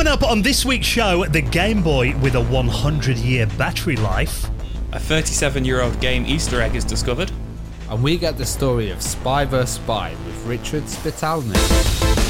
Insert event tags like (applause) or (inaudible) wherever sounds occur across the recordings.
Coming up on this week's show, the Game Boy with a 100 year battery life. A 37 year old game Easter egg is discovered. And we get the story of Spy vs. Spy with Richard Spitalny.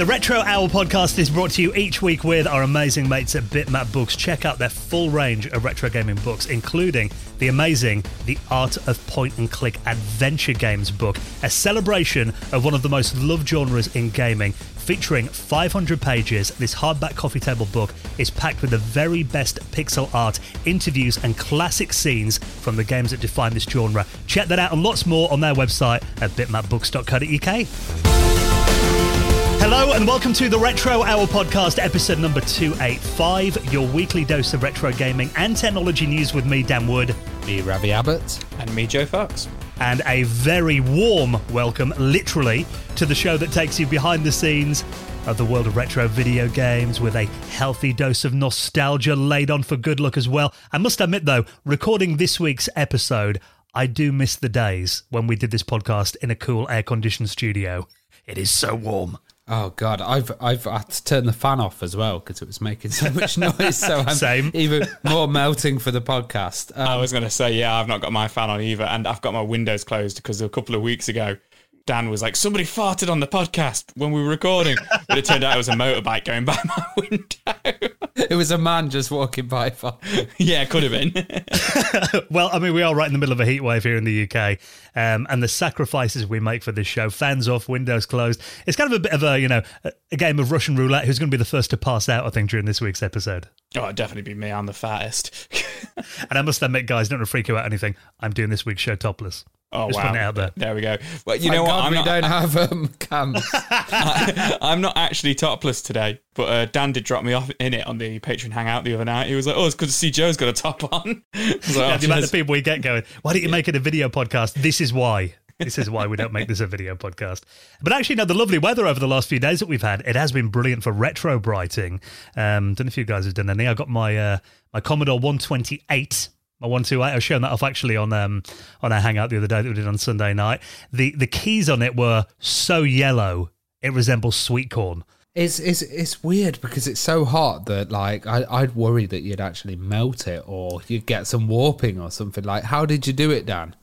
The Retro Hour podcast is brought to you each week with our amazing mates at Bitmap Books. Check out their full range of retro gaming books, including the amazing The Art of Point and Click Adventure Games book, a celebration of one of the most loved genres in gaming. Featuring 500 pages, this hardback coffee table book is packed with the very best pixel art, interviews, and classic scenes from the games that define this genre. Check that out and lots more on their website at bitmapbooks.co.uk. Hello and welcome to the Retro Hour podcast, episode number 285, your weekly dose of retro gaming and technology news with me, Dan Wood. Me, Ravi Abbott. And me, Joe Fox. And a very warm welcome, literally, to the show that takes you behind the scenes of the world of retro video games with a healthy dose of nostalgia laid on for good luck as well. I must admit, though, recording this week's episode, I do miss the days when we did this podcast in a cool air conditioned studio. It is so warm. Oh god, I've I've had to turn the fan off as well because it was making so much (laughs) noise. So I'm Same. even more melting for the podcast. Um, I was going to say, yeah, I've not got my fan on either, and I've got my windows closed because a couple of weeks ago, Dan was like, somebody farted on the podcast when we were recording, but it turned out it was a motorbike going by (laughs) my window. it was a man just walking by. yeah, it could have been. (laughs) well, I mean, we are right in the middle of a heat wave here in the UK, um, and the sacrifices we make for this show, fans off, windows closed. It's kind of a bit of a, you know, a, a game of Russian roulette. Who's going to be the first to pass out? I think during this week's episode. Oh, it'd definitely be me. I'm the fattest. (laughs) and I must admit, guys, don't want to freak you out anything. I'm doing this week's show topless. Oh Just wow! putting it out there. We go. Well, you My know what? God, I'm we not, don't have um, cams. (laughs) I, am not actually topless today, but uh, Dan did drop me off in it on the Patreon Hangout the other night. He was like, "Oh, it's good to see Joe's got a top on." (laughs) Like, Yeah, "Oh, the amount of people we get going, why don't you make it a video podcast? This is why. This is why we don't make this a video podcast. But actually, now the lovely weather over the last few days that we've had, it has been brilliant for retro brighting. Um, don't know if you guys have done any. I got my uh, my Commodore 128 my one two eight. I was showing that off actually on um on our hangout the other day that we did on Sunday night. The the keys on it were so yellow it resembles sweet corn. It's it's it's weird because it's so hot that like I, I'd worry that you'd actually melt it or you'd get some warping or something. Like, how did you do it, Dan?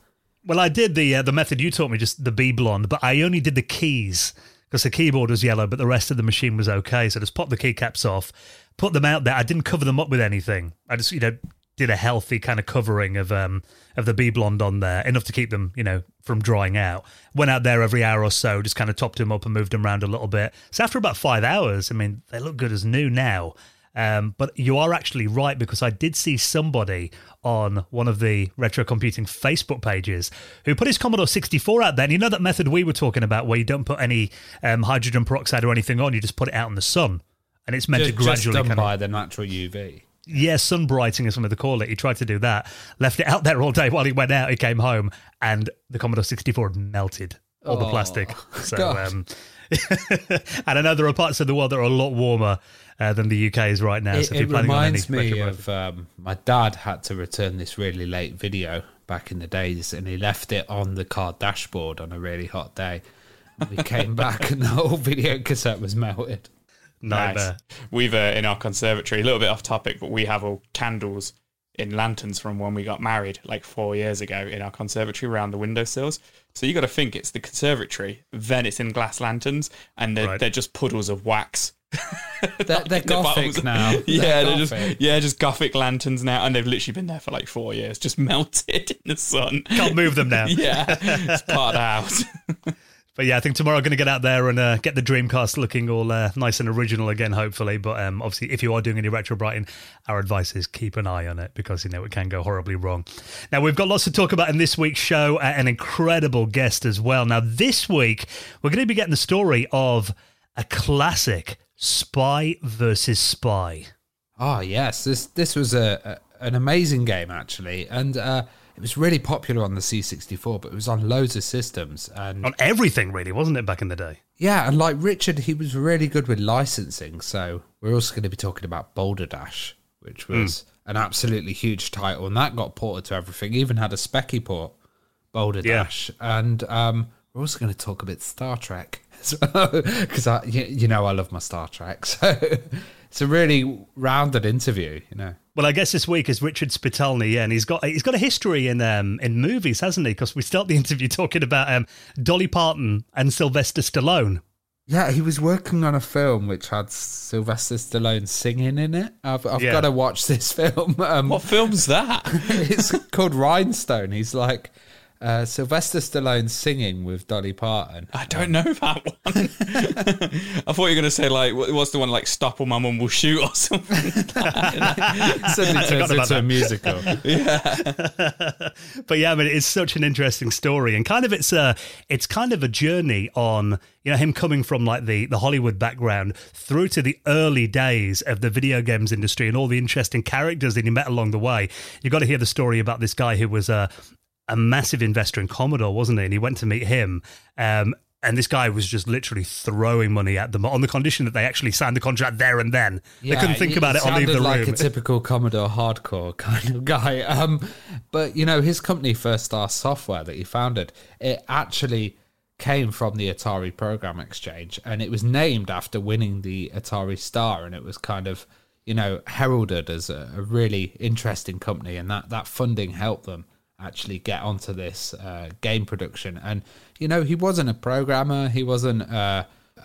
Well, I did the uh, the method you taught me, just the B blonde, but I only did the keys because the keyboard was yellow, but the rest of the machine was okay. So I just pop the keycaps off, put them out there. I didn't cover them up with anything. I just you know did a healthy kind of covering of um of the B blonde on there, enough to keep them you know from drying out. Went out there every hour or so, just kind of topped them up and moved them around a little bit. So after about five hours, I mean they look good as new now. Um, but you are actually right because I did see somebody on one of the retro computing Facebook pages who put his Commodore 64 out there. And you know that method we were talking about where you don't put any um, hydrogen peroxide or anything on, you just put it out in the sun. And it's meant Just, to just gradually done kind by of. the natural UV. Yeah, sun brighting is something to call it. He tried to do that, left it out there all day while he went out. He came home and the Commodore 64 melted all the Oh, plastic. So, um, (laughs) and I know there are parts of the world that are a lot warmer uh, than the UK is right now. It, so if it you're planning on any reminds me of um, my dad had to return this really late video back in the days, and he left it on the car dashboard on a really hot day. And we came back, and the whole video cassette was melted. Nightmare. Nice. We've uh, in our conservatory, a little bit off topic, but we have all candles in lanterns from when we got married, like four years ago, in our conservatory around the windowsills. So you got to think it's the conservatory, then it's in glass lanterns, and they're, Right. they're just puddles of wax. They're, (laughs) they're in the gothic now. (laughs) yeah, They're they're just yeah, just gothic lanterns now, and they've literally been there for like four years, just (laughs) melted in the sun. Can't move them now. yeah, it's part of the house. But yeah, I think tomorrow I'm going to get out there and uh, get the Dreamcast looking all uh, nice and original again, hopefully. But um, obviously, if you are doing any retro brighting, our advice is keep an eye on it because you know it can go horribly wrong. Now we've got lots to talk about in this week's show. Uh, an incredible guest as well. Now this week we're going to be getting the story of a classic Spy versus Spy. Oh yes, this this was a, a an amazing game actually, and uh, it was really popular on the C64, but it was on loads of systems. And On everything, really, wasn't it back in the day? yeah, and like Richard, he was really good with licensing. So we're also going to be talking about Boulder Dash, which was an absolutely huge title, and that got ported to everything. Even had a Specky port, Boulder Yeah. Dash, and um, we're also going to talk a bit Star Trek (laughs) because I, you, you know, I love my Star Trek. (laughs) So it's a really rounded interview, you know. Well, I guess this week is Richard Spitalny, yeah, and he's got he's got a history in um in movies, hasn't he? Because we start the (laughs) interview talking about um Dolly Parton and Sylvester Stallone. Yeah, he was working on a film which had Sylvester Stallone singing in it. I've, I've Yeah. got to watch this (laughs) film. Um, What film's that? (laughs) it's called Rhinestone. He's like uh, Sylvester Stallone singing with Dolly Parton. I don't know that one. (laughs) I thought you were going to say like, what's the one like "Stop or My Mum Will Shoot" or something? (laughs) Suddenly turns about into a that. musical. (laughs) But yeah, I mean, it's such an interesting story, and kind of it's a it's kind of a journey on you know him coming from like the the Hollywood background through to the early days of the video games industry and all the interesting characters that he met along the way. You've got to hear the story about this guy who was a a massive investor in Commodore, wasn't he? And he went to meet him. Um, and this guy was just literally throwing money at them on the condition that they actually signed the contract there and then. they couldn't think about it or leave the sounded room. like a typical Commodore hardcore kind of guy. Um, but you know, his company, First Star Software, that he founded, it actually came from the Atari Program Exchange, and it was named after winning the Atari Star, and it was kind of you know heralded as a, a really interesting company, and that that funding helped them actually get onto this uh, game production. And you know, he wasn't a programmer, he wasn't. Uh,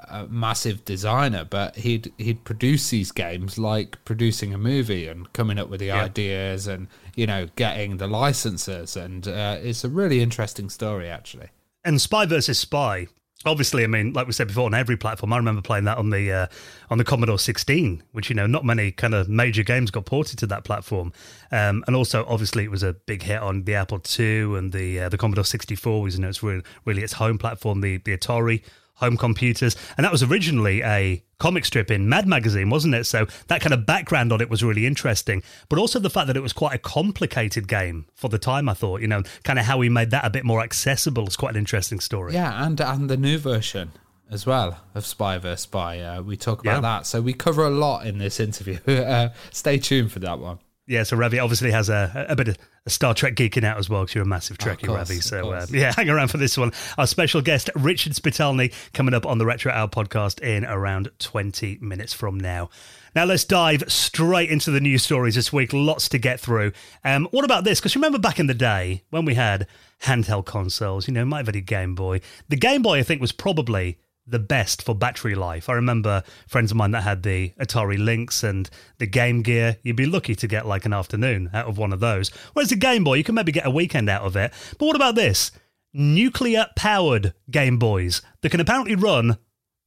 a massive designer, but he'd he'd produce these games like producing a movie and coming up with the ideas and you know getting the licenses, and uh, it's a really interesting story actually. and Spy versus Spy. Obviously, I mean, like we said before, on every platform. I remember playing that on the uh, on the Commodore 16, which you know, not many kind of major games got ported to that platform. Um, and also, obviously, it was a big hit on the Apple II and the uh, the Commodore 64. Was you know, it's really, really its home platform, the the Atari home computers, and that was originally a comic strip in Mad Magazine, wasn't it? So that kind of background on it was really interesting, but also the fact that it was quite a complicated game for the time. I thought, you know, kind of how we made that a bit more accessible is quite an interesting story. Yeah, and and the new version as well of Spy vs Spy. Uh, we talk about Yeah. that, so we cover a lot in this interview. (laughs) uh, stay tuned for that one. Yeah, so Ravi obviously has a, a bit of a Star Trek geeking out as well because you're a massive Trekkie, course, Ravi. So uh, yeah, (laughs) hang around for this one. Our special guest, Richard Spitalny, coming up on the Retro Hour podcast in around 20 minutes from now. Now let's dive straight into the news stories this week. Lots to get through. Um, what about this? Because remember back in the day when we had handheld consoles, you know, might have had a Game Boy. The Game Boy, I think, was probably the best for battery life. I remember friends of mine that had the Atari Lynx and the Game Gear. You'd be lucky to get like an afternoon out of one of those. Whereas the Game Boy, you can maybe get a weekend out of it. But what about this? Nuclear powered Game Boys that can apparently run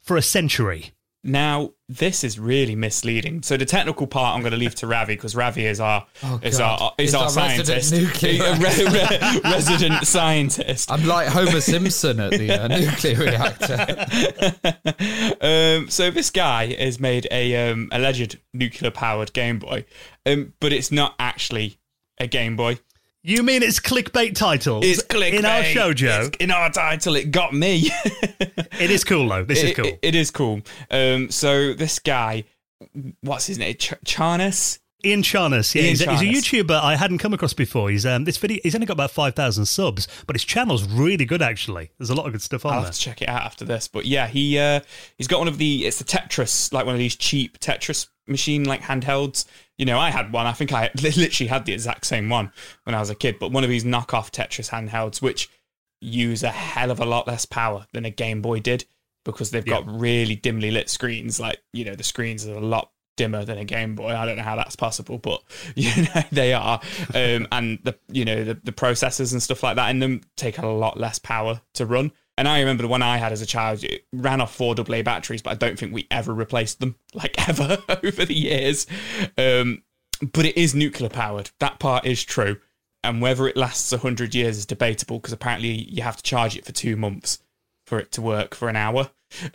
for a century. Now, this is really misleading. So the technical part I'm going to leave to Ravi because Ravi is our Oh, is God. our is He's our, our resident scientist, nuclear (laughs) Re- re- resident (laughs) scientist. I'm like Homer Simpson at the uh, (laughs) nuclear reactor. Um, so this guy has made a um, alleged nuclear powered Game Boy, um, but it's not actually a Game Boy. You mean it's clickbait titles It's clickbait. in our show, Joe? It's in our title, it got me. (laughs) it is cool though. This is cool. it- it is cool. Um, so this guy, what's his name? Ch- Charnas. Ian Charnas, yeah, Ian he's, a, he's a YouTuber I hadn't come across before. He's um, this video. He's only got about five thousand subs, but his channel's really good actually. There's a lot of good stuff on I'll there. have to check it out after this. But yeah, he uh, he's got one of the it's the Tetris, like one of these cheap Tetris machine like handhelds. You know, I had one. I think I (laughs) literally had the exact same one when I was a kid. But one of these knockoff Tetris handhelds, which use a hell of a lot less power than a Game Boy did because they've got really dimly lit screens. Like you know, the screens are a lot dimmer than a Game Boy. I don't know how that's possible, but (laughs) you know they are. Um, and the you know the, the processors and stuff like that in them take a lot less power to run. And I remember the one I had as a child it ran off four AA batteries, but I don't think we ever replaced them, (laughs) like ever (laughs) over the years. Um, but it is nuclear powered. That part is true. And whether it lasts 100 years is debatable because apparently you have to charge it for two months for it to work for an hour. (laughs)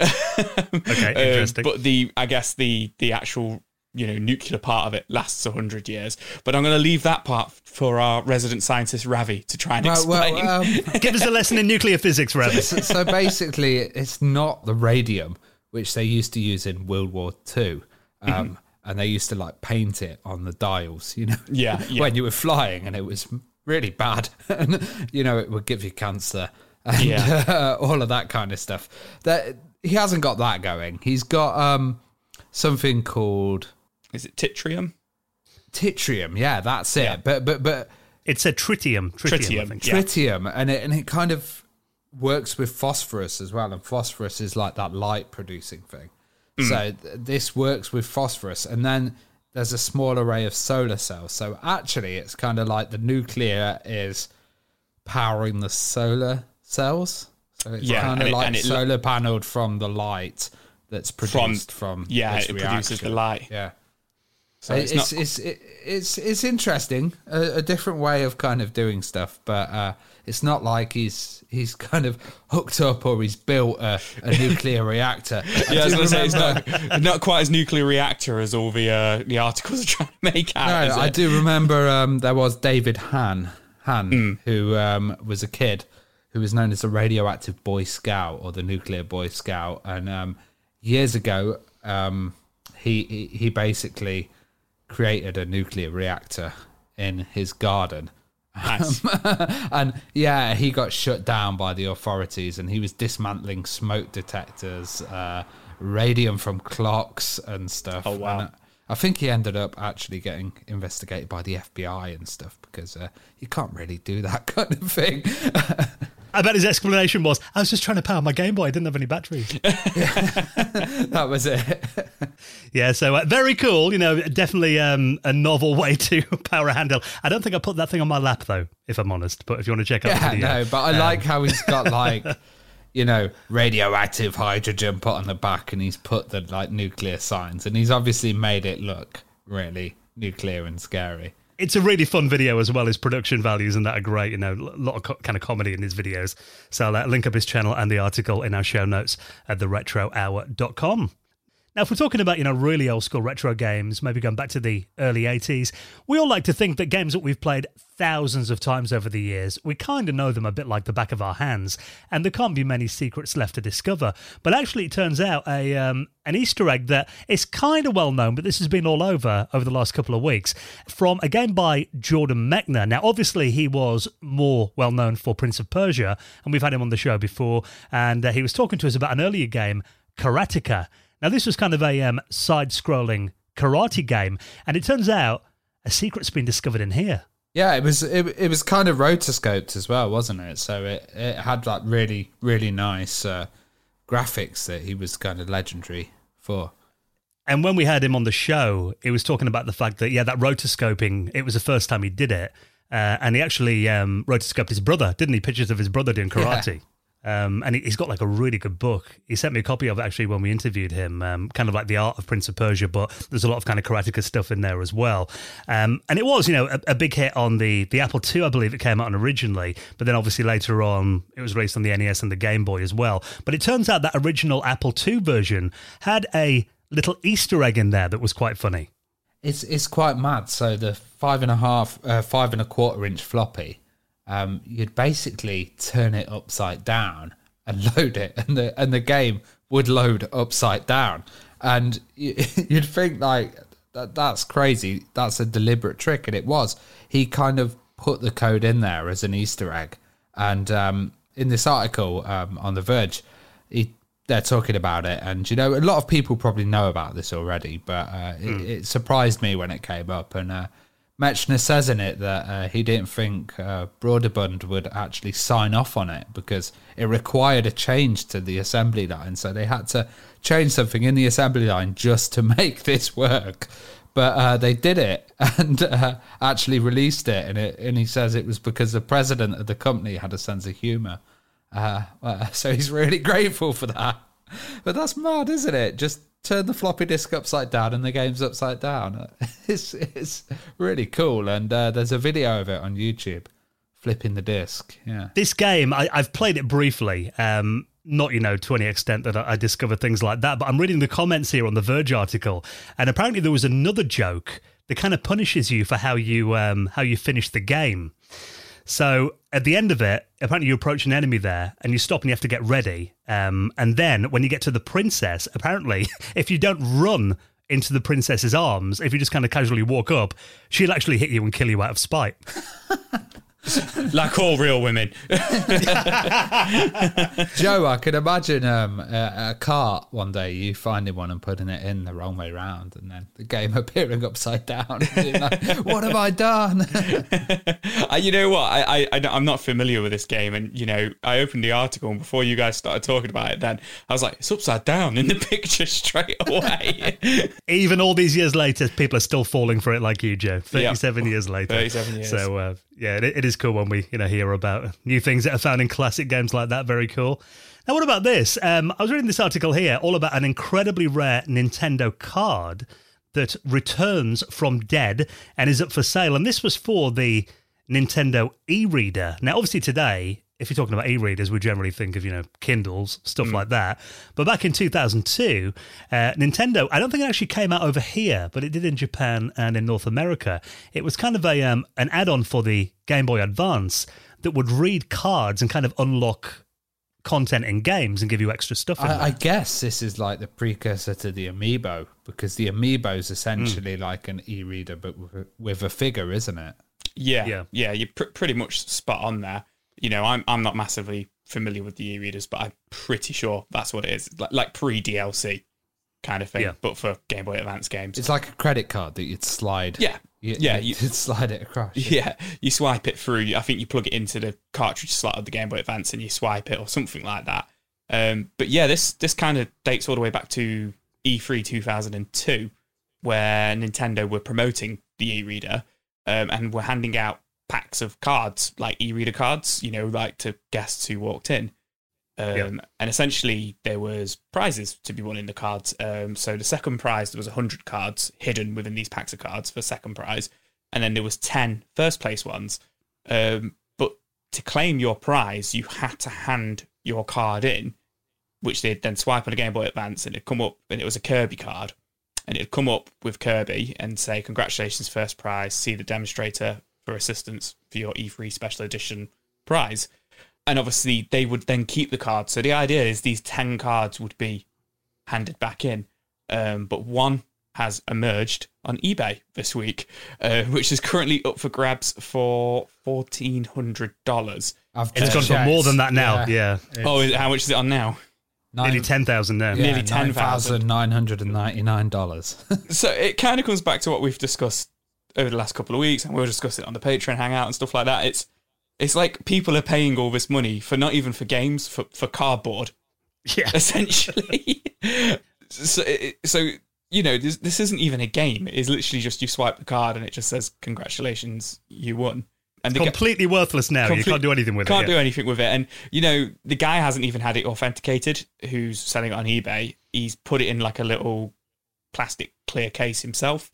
Okay, Um, interesting. but the, I guess the the actual you know nuclear part of it lasts 100 years. But I'm going to leave that part for our resident scientist Ravi to try and well, explain. well, um, (laughs) Give us a lesson in nuclear physics, ravi so, so basically, it's not the radium which they used to use in World War Two, um, and they used to like paint it on the dials. You know, Yeah, (laughs) yeah. when you were flying, and it was really bad, (laughs) and you know it would give you cancer. and Yeah. uh, all of that kind of stuff. That he hasn't got that going. He's got um, something called Is it Titrium? Titrium. Yeah, that's it. Yeah. But but but It said tritium. Tritium, I Tritium. Yeah. and it and it kind of works with phosphorus as well. And phosphorus is like that light producing thing. Hmm. So th- this works with phosphorus, and then there's a small array of solar cells. So actually, it's kind of like the nuclear is powering the solar cells. So it's Yeah, kind and of it- like and it lo- solar paneled from the light that's produced from, yeah, this it produces the light. Yeah. So it's it's, it's not. it's, it's it's interesting, a, a different way of kind of doing stuff, but uh, it's not like he's he's kind of hooked up or he's built a, a (laughs) nuclear reactor. yeah, (laughs) I was going to say it's not (laughs) not quite as nuclear reactor as all the uh, the articles are trying to make out. No, I it? do remember um, there was David Hahn Hahn Hmm. who um, was a kid who was known as the radioactive Boy Scout or the nuclear Boy Scout, and um, years ago um, he, he he basically created a nuclear reactor in his garden. Nice. (laughs) and yeah, he got shut down by the authorities, and he was dismantling smoke detectors, uh, radium from clocks, and stuff. Oh, wow. And, uh, I think he ended up actually getting investigated by the FBI and stuff because uh, you can't really do that (laughs) kind of thing. I bet his explanation was, I was just trying to power my Game Boy. I didn't have any batteries. (laughs) that was it. (laughs) yeah, so uh, very cool. You know, definitely um, a novel way to (laughs) power a handle. I don't think I put that thing on my lap, though, if I'm honest. But if you want to check out yeah, the video. no, but I like how he's got like. You know, radioactive hydrogen put on the back, and he's put the like nuclear signs, and he's obviously made it look really nuclear and scary. It's a really fun video as well. His production values and that are great. You know, a lot of co- kind of comedy in his videos. So I'll uh, link up his channel and the article in our show notes at theretrohour.com. Now, if we're talking about, you know, really old school retro games, maybe going back to the early 80s, we all like to think that games that we've played thousands of times over the years, we kind of know them a bit like the back of our hands, and there can't be many secrets left to discover. But actually, it turns out a um, an Easter egg that is kind of well known, but this has been all over over the last couple of weeks from a game by Jordan Mechner. Now, obviously, he was more well known for Prince of Persia, and we've had him on the show before, and uh, he was talking to us about an earlier game, Karateka. Now, this was kind of a um, side scrolling karate game, and it turns out a secret's been discovered in here. Yeah, it was it, it was kind of rotoscoped as well, wasn't it? So it, it had like really really nice uh, graphics that he was kind of legendary for. And when we had him on the show, he was talking about the fact that, yeah, that rotoscoping, it was the first time he did it. Uh, and he actually um, rotoscoped his brother, didn't he? Pictures of his brother doing karate. Um, and he- he's got like a really good book. He sent me a copy of it actually when we interviewed him, um, kind of like the art of Prince of Persia, but there's a lot of kind of karateka stuff in there as well. Um, and it was, you know, a, a big hit on the the Apple II, I believe it came out on originally, but then obviously later on it was released on the NES and the Game Boy as well. But it turns out that original Apple II version had a little Easter egg in there that was quite funny. It's it's quite mad. So the five and a half, uh, five and a quarter inch floppy, um, you'd basically turn it upside down and (laughs) load it, and the and the game would load upside down. And you, (laughs) you'd think like that, that's crazy. That's a deliberate trick, and it was. He kind of put the code in there as an Easter egg. And um, in this article um, on The Verge, he they're talking about it, and you know, a lot of people probably know about this already, but uh, it, it surprised me when it came up. And uh, Mechner says in it that uh, he didn't think uh, Broderbund would actually sign off on it because it required a change to the assembly line, so they had to change something in the assembly line just to (laughs) make this work. But uh, they did it (laughs) and uh, actually released it, and it, and he says it was because the president of the company had a sense of humor. Uh, (laughs) so he's really grateful for that. But that's mad, isn't it? Just turn the floppy disk upside down and the game's upside down. (laughs) It's it's really cool, and uh, there's a video of it on YouTube, flipping the disc. Yeah, This game, I, I've played it briefly. Um, not, you know, to any extent that I, I discovered things like that, but I'm reading the comments here on the Verge article, and apparently there was another joke that kind of punishes you for how you um, how you finish the game. So at the end of it, apparently you approach an enemy there and you stop and you have to get ready. Um, and then when you get to the princess, apparently, (laughs) if you don't run into the princess's arms, if you just kind of casually walk up, she'll actually hit you and kill you out of spite. (laughs) (laughs) like all real women. (laughs) Joe, I could imagine um, a, a cart one day you finding one and putting it in the wrong way round, and then the game (laughs) appearing upside down. like, what have I done? Uh, you know what? I, I, I am not familiar with this game, and you know, I opened the article, and before you guys started talking about it, then I was like, it's upside down in the picture straight away. Even all these years later, people are still falling for it like you, Joe. Thirty-seven years later. Thirty-seven years. So uh, yeah, it, it is cool when we you know hear about new things that are found in classic games like that. Very cool. Now, what about this? Um, I was reading this article here, all about an incredibly rare Nintendo card that returns from dead and is up for sale. And this was for the Nintendo e-reader. Now, obviously, today if you're talking about e-readers, we generally think of you know Kindles, stuff mm. like that. But back in 2002, uh, Nintendo, I don't think it actually came out over here, but it did in Japan and in North America. It was kind of a um, an add-on for the Game Boy Advance that would read cards and kind of unlock content in games and give you extra stuff. I, I, guess this is like the precursor to the Amiibo because the Amiibo is essentially mm. like an e-reader but with, with, a figure, isn't it? Yeah, yeah, yeah. You're pr- pretty much spot on there you know, I'm I'm not massively familiar with the e-readers, but I'm pretty sure that's what it is, like, like pre DLC kind of thing, yeah. but for Game Boy Advance games. It's like a credit card that you'd slide. Yeah, you, yeah, (laughs) you, slide it across. Yeah. (laughs) yeah. you swipe it through. I think you plug it into the cartridge slot of the Game Boy Advance and you swipe it or something like that. Um, but yeah, this this kind of dates all the way back to E3 2002, where Nintendo were promoting the e-reader um, and were handing out packs of cards, like e-reader cards, you know, like to guests who walked in. Um, yep. And essentially, there was prizes to be won in the cards. Um, so the second prize, there was 100 cards hidden within these packs of cards for second prize. And then there was 10 first place ones. Um, but to claim your prize, you had to hand your card in, which they'd then swipe on a Game Boy Advance and it'd come up, and it was a Kirby card. And it'd come up with Kirby and say, Congratulations, first prize. See the demonstrator for assistance for your E3 special edition prize. And obviously, they would then keep the cards. So the idea is these 10 cards would be handed back in. Um, but one has emerged on eBay this week, uh, which is currently up for grabs for fourteen hundred dollars. It's gone for more than that now. Yeah. yeah. Oh, how much is it on now? Nine, Nearly ten thousand now. Yeah, Nearly ten thousand nine hundred and ninety nine dollars. (laughs) so it kind of comes back to what we've discussed over the last couple of weeks, and we'll discuss it on the Patreon hangout and stuff like that. It's it's like people are paying all this money for not even for games, for for cardboard. (laughs) Yeah, essentially. (laughs) so so you know this this isn't even a game. It's literally just you swipe the card and it just says congratulations, you won. And completely worthless now. Complete, you can't do anything with can't it. Can't do anything with it. And you know the guy hasn't even had it authenticated. Who's selling it on eBay? He's put it in like a little plastic clear case himself.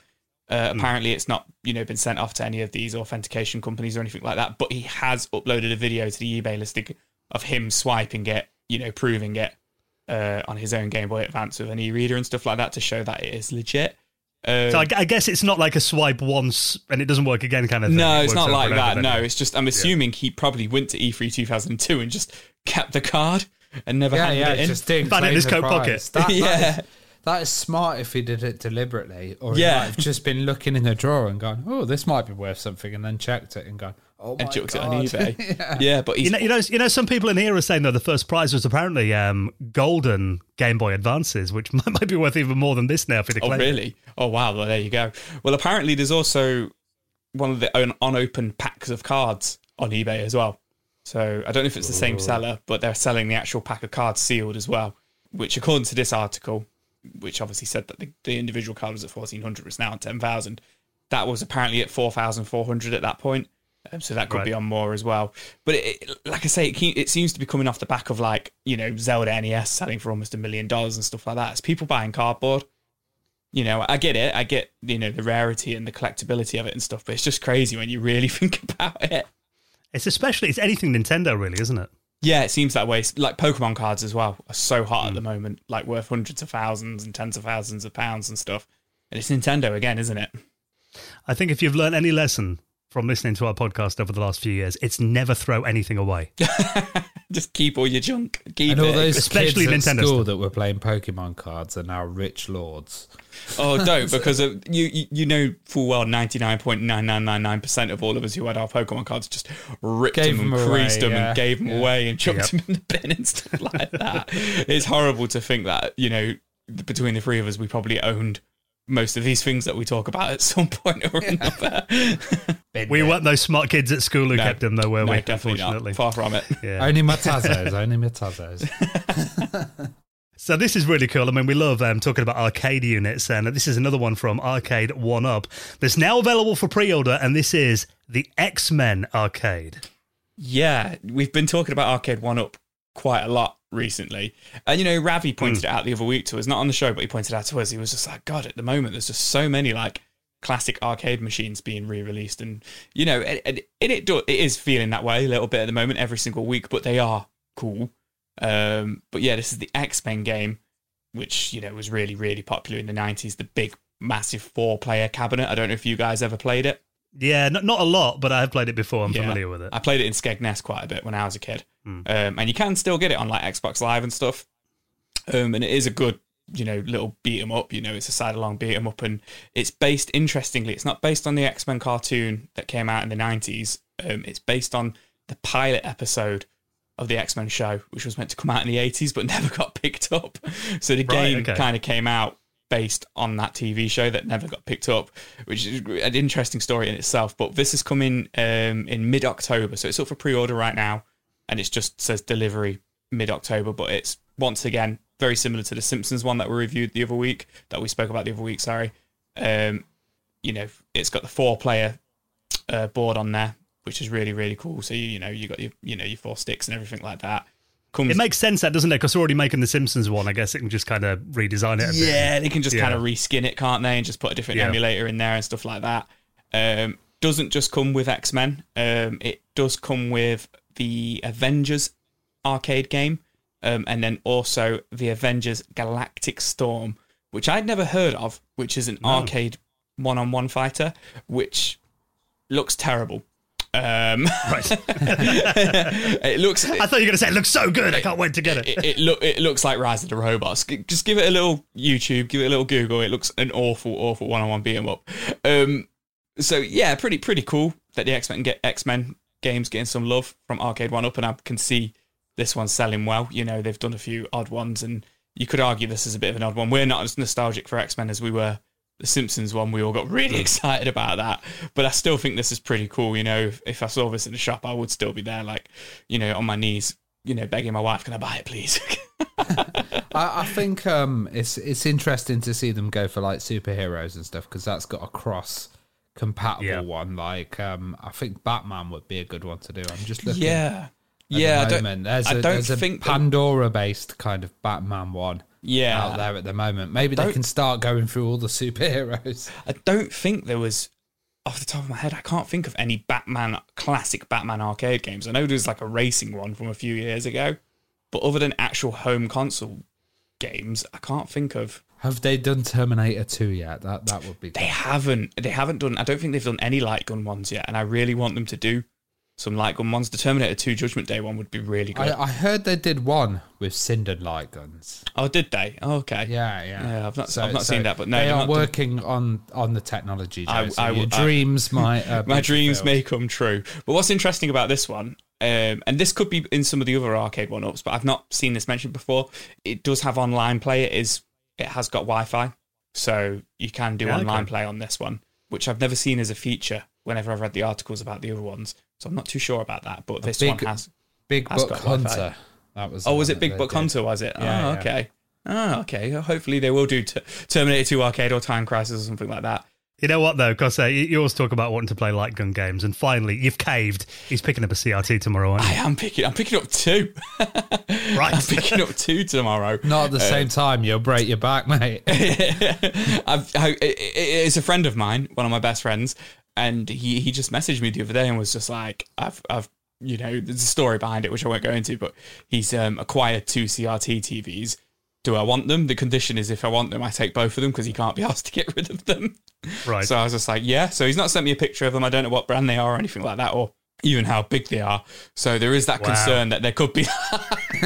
Uh, mm. Apparently, it's not you know been sent off to any of these authentication companies or anything like that. But he has uploaded a video to the eBay listing of him swiping it, you know, proving it uh, on his own Game Boy Advance with an e-reader and stuff like that to show that it is legit. Um, so I, I, guess it's not like a swipe once and it doesn't work again kind of thing. No, it it's not like that. No, it's just I'm assuming yeah. he probably went to E3 2002 and just kept the card and never yeah, handed yeah, it in. Just didn't in his coat pocket. That, (laughs) yeah. That is smart if he did it deliberately, or yeah. he might have just been looking in the drawer and gone, "Oh, this might be worth something," and then checked it and gone, "Oh and chucked it on eBay." (laughs) yeah. yeah. but you know, you know, you know, some people in here are saying that the first prize was apparently um, golden Game Boy Advances, which (laughs) might be worth even more than this now if it. Oh, really? It. Oh, wow! Well, there you go. Well, apparently, there's also one of the unopened packs of cards on eBay as well. So I don't know if it's the same seller, but they're selling the actual pack of cards sealed as well. Which, according to this article, which obviously said that the, the individual card was at 1400 it's now at 10,000 that was apparently at 4,400 at that point. Um, so that could right. be on more as well. But it, it, like I say it, it, seems to be coming off the back of like you know Zelda NES selling for almost a million dollars and stuff like that. It's people buying cardboard. You know I get it. I get you know the rarity and the collectability of it and stuff but it's just crazy when you really (laughs) think about it. It's especially it's anything Nintendo really isn't it yeah, it seems that way. Like Pokemon cards as well are so hot mm. at the hmm. moment, like worth hundreds of thousands and tens of thousands of pounds and stuff. And it's Nintendo again, isn't it? I think if you've learned any lesson from listening to our podcast over the last few years, it's never throw anything away. (laughs) Just keep all your junk. Keep And all it. those Especially kids at Nintendo school stuff. that were playing Pokemon cards are now rich lords. Oh, don't because of, you, you you know full well ninety nine point nine nine nine nine percent of all of us who had our Pokemon cards just ripped Gave them and them away, creased them yeah. and gave them Yeah. away and chucked Yep. them in the bin and stuff like that. it's horrible to think that you know between the three of us we probably owned most of these things that we talk about at (laughs) some point or another. We weren't those smart kids at school who No. kept them, though, were no, we? definitely Unfortunately. not. Far from it. Yeah. (laughs) Only my Tazos, (laughs) only my Tazos. So this is really cool. I mean, we love um, talking about arcade units, and this is another one from Arcade One Up that's now available for pre-order, and this is the X Men arcade. Yeah, we've been talking about Arcade One Up quite a lot recently. And you know, Ravi pointed it out the other week to us, not on the show, but he pointed it out to us. He was just like, God, at the moment, there's just so many like classic arcade machines being re-released, and you know, and, and it it, do, it is feeling that way a little bit at the moment, every single week. But they are cool. Um, but yeah, this is the X Men game, which you know was really really popular in the '90s. The big massive four-player cabinet. I don't know if you guys ever played it. Yeah, not, not a lot, but I have played it before. I'm Yeah. familiar with it. I played it in Skegness quite a bit when I was a kid, Hmm. um, and you can still get it on like Xbox Live and stuff. Um, and it is a good, you know, little beat 'em up. You know, it's a side along beat 'em up, and it's based interestingly. It's not based on the X Men cartoon that came out in the nineties. Um, it's based on the pilot episode of the X Men show, which was meant to come out in the eighties but (laughs) never got picked up. So the Right, game okay. kind of came out based on that TV show that never got picked up, which is an interesting story in itself. But this is coming um, in mid October, so it's up for pre order right now, and it just says delivery mid October. But it's once again very similar to the Simpsons one that we reviewed the other week, that we spoke about the other week. Sorry, um, you know, it's got the four player uh, board on there, which is really really cool. So you, you know you got your you know your four sticks and everything like that. Comes It makes sense, that doesn't it? Because we're already making the Simpsons one. I guess it can just kind of redesign it. A bit. Yeah, they can just Yeah. kind of reskin it, can't they? And just put a different Yeah. emulator in there and stuff like that. Um, doesn't just come with X Men. Um, it does come with the Avengers arcade game, um, and then also the Avengers Galactic Storm, which I'd never heard of, which is an arcade one-on-one fighter, which looks terrible. Um, Right. (laughs) it looks I thought you were going to say it looks so good. I can't wait to get it. it, it look it looks like Rise of the Robots. Just give it a little YouTube, give it a little Google. It looks an awful, awful one-on-one beat 'em up. Um, so yeah, pretty pretty cool that the X Men get X Men games getting some love from Arcade One Up, and I can see this one's selling well. You know, they've done a few odd ones, and you could argue this is a bit of an odd one. We're not as nostalgic for X Men as we were. The Simpsons one, we all got really excited about that, but I still think this is pretty cool. You know, if, if I saw this in the shop, I would still be there, like, you know, on my knees, you know, begging my wife, "Can I buy it, please?" (laughs) I, I think um, it's it's interesting to see them go for like superheroes and stuff because that's got a cross compatible Yeah. one. Like um, I think Batman would be a good one to do. I'm just looking. yeah, at yeah. I don't. There's I a, don't there's a think Pandora based kind of Batman one Yeah. out there at the moment. Maybe they can start going through all the superheroes. I don't think there was, off the top of my head, I can't think of any Batman classic Batman arcade games. I know there's like a racing one from a few years ago, but other than actual home console games, I can't think of. Have they done Terminator 2 yet? That that would be They good. haven't. They haven't done. I don't think they've done any light gun ones yet, and I really want them to do some light gun ones. The Terminator 2 Judgment Day one would be really good. I, I heard they did one with Sinden light guns. oh, did they? Oh, okay. Yeah, yeah. Yeah, I've not- I've not seen that, but no, they are working on on the technology. Joe, I- so I your dreams (laughs) might. Uh, my dreams may come true. But what's interesting about this one, um, and this could be in some of the other arcade one ups, but I've not seen this mentioned before. It does have online play. It is it has got Wi-Fi, so you can do Yeah, online okay. play on this one, which I've never seen as a feature. Whenever I've read the articles about the other ones, so I'm not too sure about that. But this big- one has. Big Has Buck got Wi-Fi. Hunter. That was. Oh, was it Big they Buck did. Hunter? Was it? Yeah, oh, yeah. okay. Oh, okay. Hopefully they will do t- Terminator 2 arcade or Time Crisis or something like that. You know what though? Because uh, you, you always talk about wanting to play light gun games, and finally you've caved. He's picking up a CRT tomorrow, aren't I am picking. I'm picking up two. (laughs) Right. I'm picking up two tomorrow. Not Uh, at the same time. You'll break your back, mate. (laughs) I've, I, it- it's a friend of mine, one of my best friends, and he, he just messaged me the other day and was just like, I've, I've, you know, there's a story behind it which I won't go into, but he's um, acquired two CRT TVs, do I want them? The condition is if I want them, I take both of them because he can't be (laughs) asked to get rid of them. Right. So I was just like, yeah. So he's not sent me a picture of them. I don't know what brand they are or anything like that, or even how big they are. So there is that Wow. concern that there could be. (laughs)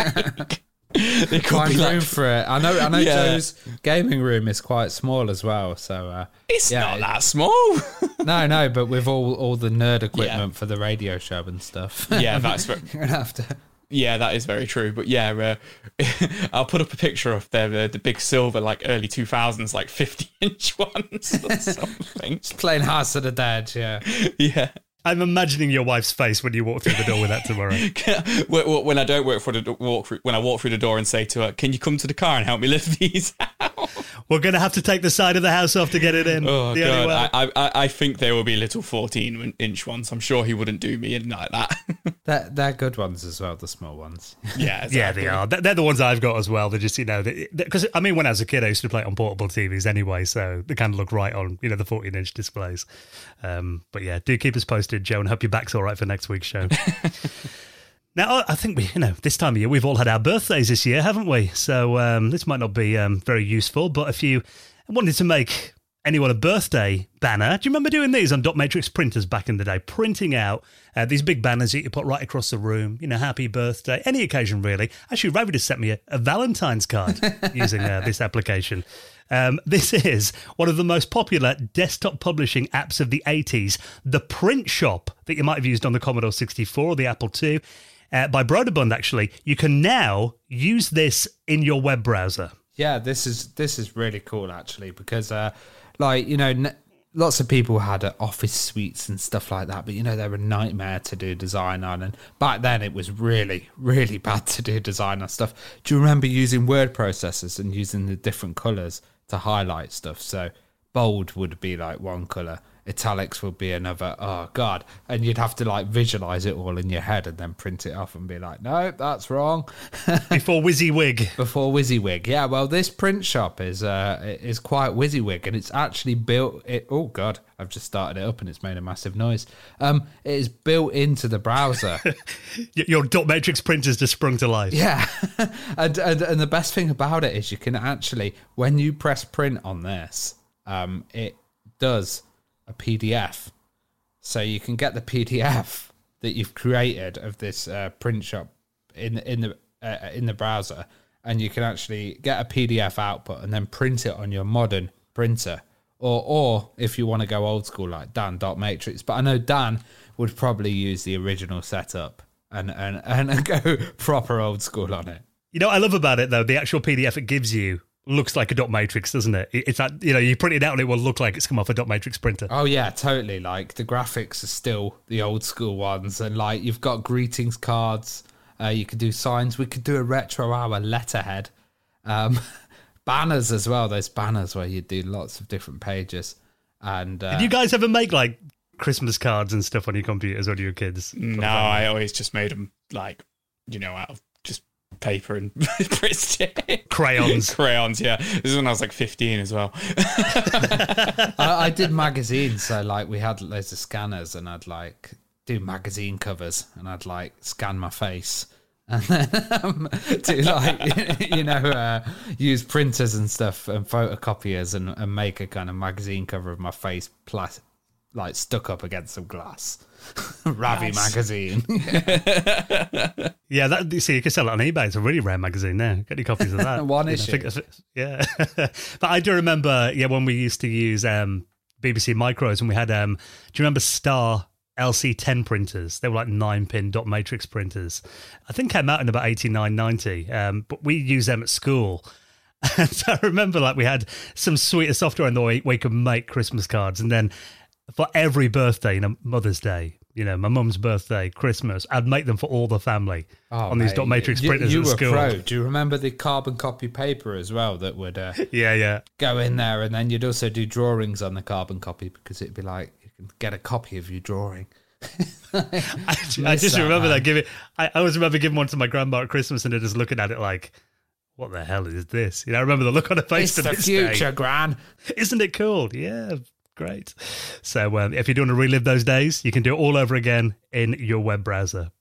there could Find be room like, for it. I know. I know. Yeah. Joe's gaming room is quite small as well. So uh, it's yeah, not it- that small. (laughs) no, no. But with all all the nerd equipment for the radio show and stuff, yeah, that's ver- you're gonna have to. Yeah, that is very true. But yeah, uh, (laughs) I'll put up a picture of the the, the big silver like early two thousands like fifty inch (laughs) ones or (laughs) something. Playing House of the Dead, yeah. yeah. I'm imagining your wife's face when you walk through the door with that tomorrow. (laughs) when when I don't work for the walk through, when I walk through the door and say to her, "Can you come to the car and help me lift these (laughs) out?" We're going to have to take the side of the house off to get it in. Oh The god, I, I I think there will be little fourteen inch ones. I'm sure he wouldn't do me in like that. (laughs) They're, they're good ones as well, the small ones. yeah, Yeah, exactly. they are. They're they're the ones I've got as well. They're just, you know, because I mean, when I was a kid, I used to play it on portable TVs anyway, so they kind of look right on, you know, the 14 inch displays. Um, but yeah, do keep us posted, Joe, and hope your back's all right for next week's show. (laughs) now, I- think we, you know, this time of year, we've all had our birthdays this year, haven't we? So um, this might not be um, very useful, but if you wanted to make anyone a birthday banner, do you remember doing these on dot matrix printers back in the day? Printing out uh, these big banners that you put right across the room, you know, happy birthday, any occasion really. Actually, Ravi just sent me a, a Valentine's card (laughs) using uh, this application. Um, this is one of the most popular desktop publishing apps of the 80s, the Print Shop that you might have used on the Commodore 64 or the Apple II. Uh, by Broderbund, actually, you can now use this in your web browser. Yeah, this is this is really cool actually because, uh, like you know, n- lots of people had uh, office suites and stuff like that, but you know they're a nightmare to do design on. And back then, it was really really (laughs) bad to do design on stuff. Do you remember using word processors and using the different colors to highlight stuff? So bold would be like one color. Italics would be another. Oh god! And you'd have to like visualize it all in your head and then print it off and be like, "No, that's wrong." (laughs) Before WYSIWYG. before WYSIWYG. Yeah, well, this print shop is uh, is quite WYSIWYG, and it's actually built. It, oh God, I've just started it up and it's made a massive noise. Um, it is built into the browser. (laughs) Your dot matrix printers just sprung to life. yeah, (laughs) and, and and the best thing about it is you can actually, when you press print on this, um, it does a PDF, so you can get the PDF that you've created of this uh, print shop in in the uh, in the browser, and you can actually get a PDF output and then print it on your modern printer. Or, or if you want to go old school like Dan dot matrix, but I know Dan would probably use the original setup and and and (laughs) go proper old school on it. You know what I love about it though? The actual PDF it gives you looks like a dot matrix, doesn't it? It- It's like, you know, you print it out and it will look like it's come off a dot matrix printer. Oh yeah, totally. Like the graphics are still the old school ones, and like you've got greetings cards. Uh, you could do signs. We could do a retro hour letterhead, um, (laughs) banners as well. Those banners where you do lots of different pages. And uh, Did you guys ever make like Christmas cards and stuff on your computers when you were kids? No, I always just made them like you know out of just paper and (laughs) Bristol Crayons. (laughs) crayons. Yeah, this is when I was like 15 as well. (laughs) I, I did magazines, so like we had loads of scanners, and I'd like do magazine covers, and I'd like scan my face, and then um, do like you know uh, use printers and stuff and photocopiers, and, and make a kind of magazine cover of my face, plus like stuck up against some glass. (laughs) Ravi Nice. magazine. (laughs) Yeah, that you see, you can sell it on eBay. It's a really rare magazine now. Get any copies of that? (laughs) One You know, issue. I think yeah, but I do remember, yeah, when we used to use um, BBC micros, and we had, um, do you remember Star LC10 printers? They were like nine pin dot matrix printers. I think came out in about 89, 90, um, but we used them at school. And so I remember like we had some sweeter software in the way we could make Christmas cards. And then for every birthday, you know, Mother's Day, you know, my mum's birthday, Christmas, I'd make them for all the family on these Oh, dot matrix printers You at were school. pro. Do you remember the carbon copy paper as well that would uh, (laughs) Yeah, yeah. go in there, and then you'd also do drawings on the carbon copy because it'd be like you can get a copy of your drawing. (laughs) I, I just that, remember man. that giving. I, I always remember giving one to my grandma at Christmas, and her just looking at it like, "What the hell is this?" You know, I remember the look on her face. It's the future, day. Gran. (laughs) Isn't it cool? Yeah, great. So, um, if you do want to relive those days, you can do it all over again in your web browser.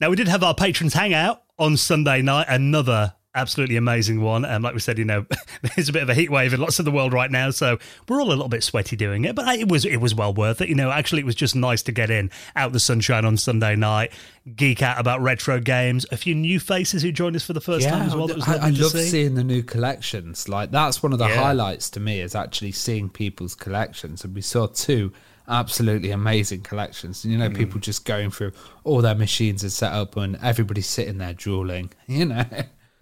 Now, we did have our patrons hangout on Sunday night. Another absolutely amazing one. And like we said, you know, (laughs) there's a bit of a heat wave in lots of the world right now, so we're all a little bit sweaty doing it. But it was it was well worth it. You know, actually, it was just nice to get in out the sunshine on Sunday night, geek out about retro games. A few new faces who joined us for the first time as well. That was I, I love see. seeing the new collections. Like that's one of the Yeah. highlights to me is actually seeing people's collections, and we saw two absolutely amazing collections. You Mm. know, people just going through all their machines and set up, and everybody's sitting there drooling. (laughs) You know,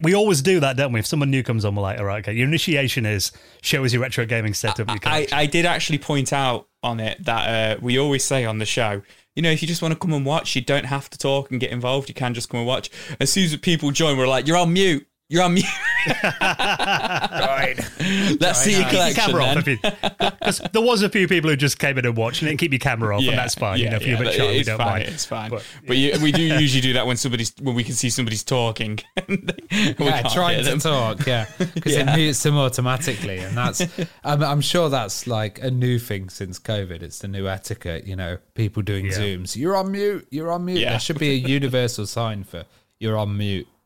We always do that, don't we? If someone new comes on, we're like, all right, okay, your initiation is show us your retro gaming setup. You I, I did actually point out on it that uh, we always say on the show, you know, if you just want to come and watch, you don't have to talk and get involved. You can just come and watch. As soon as people join, we're like, you're on mute. You're on mute. right? Let's see your keep your collection. camera off. then. If you, 'cause there was a few people who just came in and watched, and keep your camera off, and that's fine. you know, if you're a bit that- shy, we it's don't fine. mind. It's fine. But, But, you, we do usually do that when somebody's when we can see somebody's talking. (laughs) we yeah, can't trying to talk, yeah, because (laughs) Yeah. it mutes them automatically, and that's I'm, I'm sure that's like a new thing since COVID. It's the new etiquette, you know, people doing Yeah. zooms. You're on mute. You're on mute. Yeah. There should be a universal sign for you're on mute. (laughs)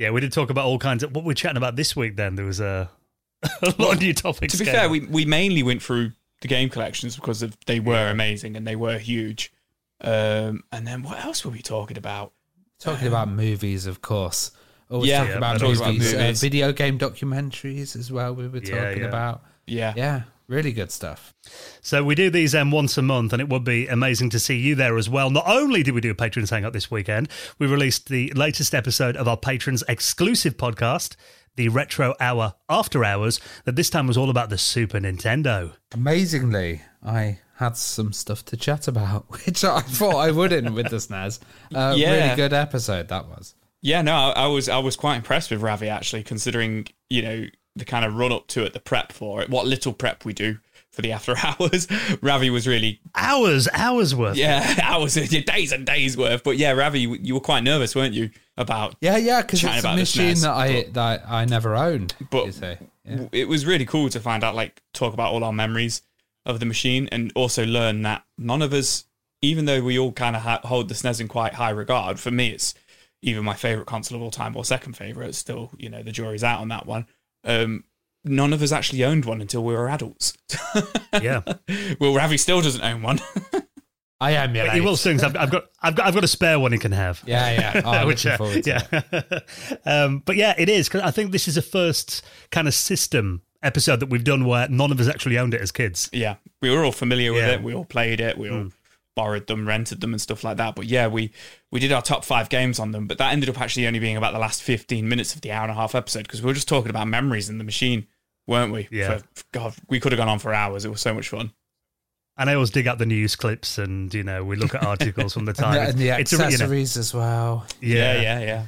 Yeah, we did talk about all kinds of what we're chatting about this week. Then there was a, (laughs) a lot of new topics. To be fair, on. we, we mainly went through the game collections because of they were amazing and they were huge. Um, and then what else were we talking about? Talking about movies, of course. Always Yeah, talking yeah, about movies, about uh, video game documentaries as well. We were Yeah, talking yeah. about. Yeah. Yeah, really good stuff. So we do these um, once a month, and it would be amazing to see you there as well. Not only did we do a patrons hangout this weekend, we released the latest episode of our patrons exclusive podcast, the Retro Hour After Hours. That this time was all about the Super Nintendo. Amazingly, I had some stuff to chat about, (laughs) which I thought I wouldn't with the SNES. Uh, Yeah. Really good episode that was. Yeah, no, I, I was I was quite impressed with Ravi actually, considering you know the kind of run up to it, the prep for it, what little prep we do for the after (laughs) hours. Ravi was really Hours, hours worth. yeah (laughs) hours, days and days worth. But yeah, Ravi, you, were quite nervous, weren't you, about Yeah, yeah, because it's a machine that I that I never owned. But- you say. Yeah. it was really cool to find out, like, talk about all our memories of the machine and also learn that none of us, even though we all kind of ha- hold the SNES in quite high regard, for me, it's either my favorite console of all time or second favorite. It's still, you know, the jury's out on that one. Um, none of us actually owned one until we were adults. (laughs) yeah. well, Ravi still doesn't own one. (laughs) I am, yeah. He will soon. I've, I've got, I've got, I've got a spare one he can have. Yeah, yeah. Oh, (laughs) Which, looking uh, forward to it. yeah. um, but yeah, it is because I think this is the first kind of system episode that we've done where none of us actually owned it as kids. yeah, we were all familiar with Yeah. it. We all played it. We all Mm. Borrowed them, rented them, and stuff like that. But yeah, we we did our top five games on them. But that ended up actually only being about the last fifteen minutes of the hour and a half episode because we were just talking about memories in the machine, weren't we? Yeah. For, God, we could have gone on for hours. It was so much fun. And I always dig out the news clips, and you know we look at articles from the (laughs) And time. the, and the It's a- you know, accessories as well. yeah, Yeah, yeah, yeah.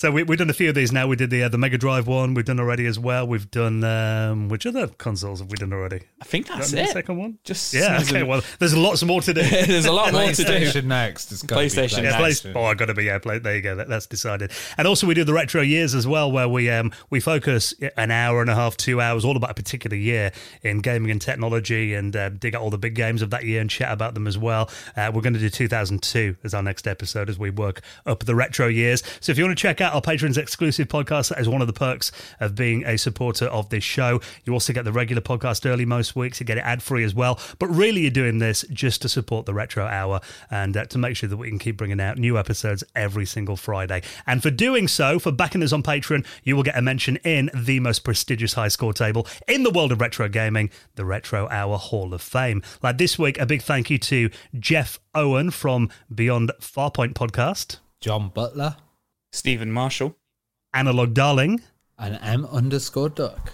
So we, we've done a few of these now. We did the uh, the Mega Drive one. We've done already as well. We've done um, which other consoles have we done already? I think that's Done the it. second one. Just Yeah. SNES Okay. and- Well, there's lots more to do. (laughs) There's a lot more to do. PlayStation next. It's gotta be PlayStation Yeah, next. place, oh, I got to be yeah. Play, there you go. That, that's decided. And also, we do the retro years as well, where we um we focus an hour and a half, two hours, all about a particular year in gaming and technology, and uh, dig out all the big games of that year and chat about them as well. Uh, we're going to do 2002 as our next episode as we work up the retro years. So if you want to check out our patrons exclusive podcast, that is one of the perks of being a supporter of this show. You also get the regular podcast early most weeks. You get it ad free as well. But really, you're doing this just to support the retro hour and uh, to make sure that we can keep bringing out new episodes every single Friday. And for doing so, for backing us on Patreon, you will get a mention in the most prestigious high score table in the world of retro gaming, the Retro Hour Hall of Fame. Like this week, a big thank you to Geoff Owen from Beyond Farpoint Podcast, John Butler Stephen Marshall. Analog Darling. and M underscore duck.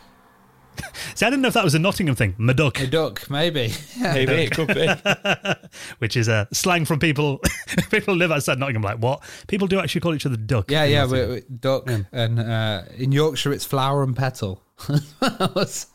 See, I didn't know if that was a Nottingham thing, Maduck, A duck, maybe. (laughs) Maybe it could be. (laughs) which is a slang from people (laughs) people live outside Nottingham. Like what? People do actually call each other duck. Yeah, in yeah, Nottingham. we, we, duck, and uh, in Yorkshire it's flower and petal. so,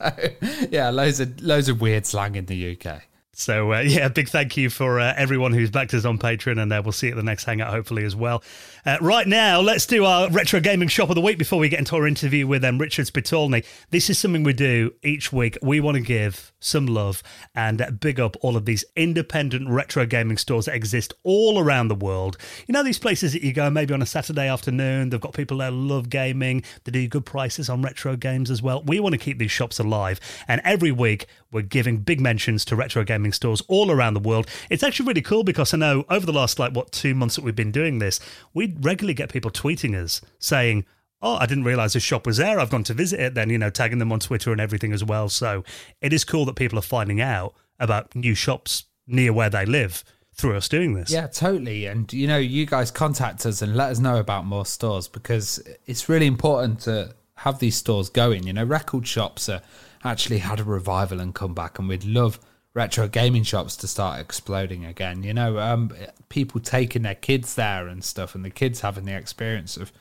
yeah, loads of loads of weird slang in the UK. So uh, (laughs) yeah, big thank you for uh, everyone who's backed us on Patreon, and uh, we'll see you at the next hangout hopefully as well. Uh, right now, let's do our retro gaming shop of the week before we get into our interview with um, Richard Spitalny. This is something we do each week. We want to give some love and big up all of these independent retro gaming stores that exist all around the world. You know these places that you go maybe on a Saturday afternoon. They've got people who love gaming. They do good prices on retro games as well. We want to keep these shops alive, and every week we're giving big mentions to retro gaming stores all around the world. It's actually really cool because I know over the last like what two months that we've been doing this, we regularly get people tweeting us saying, "Oh, I didn't realize this shop was there. I've gone to visit it." Then you know, tagging them on Twitter and everything as well. So it is cool that people are finding out about new shops near where they live through us doing this. Yeah, totally. And you know, you guys contact us and let us know about more stores because it's really important to have these stores going. You know, record shops are actually had a revival and come back, and we'd love retro gaming shops to start exploding again. You know, um, people taking their kids there and stuff, and the kids having the experience of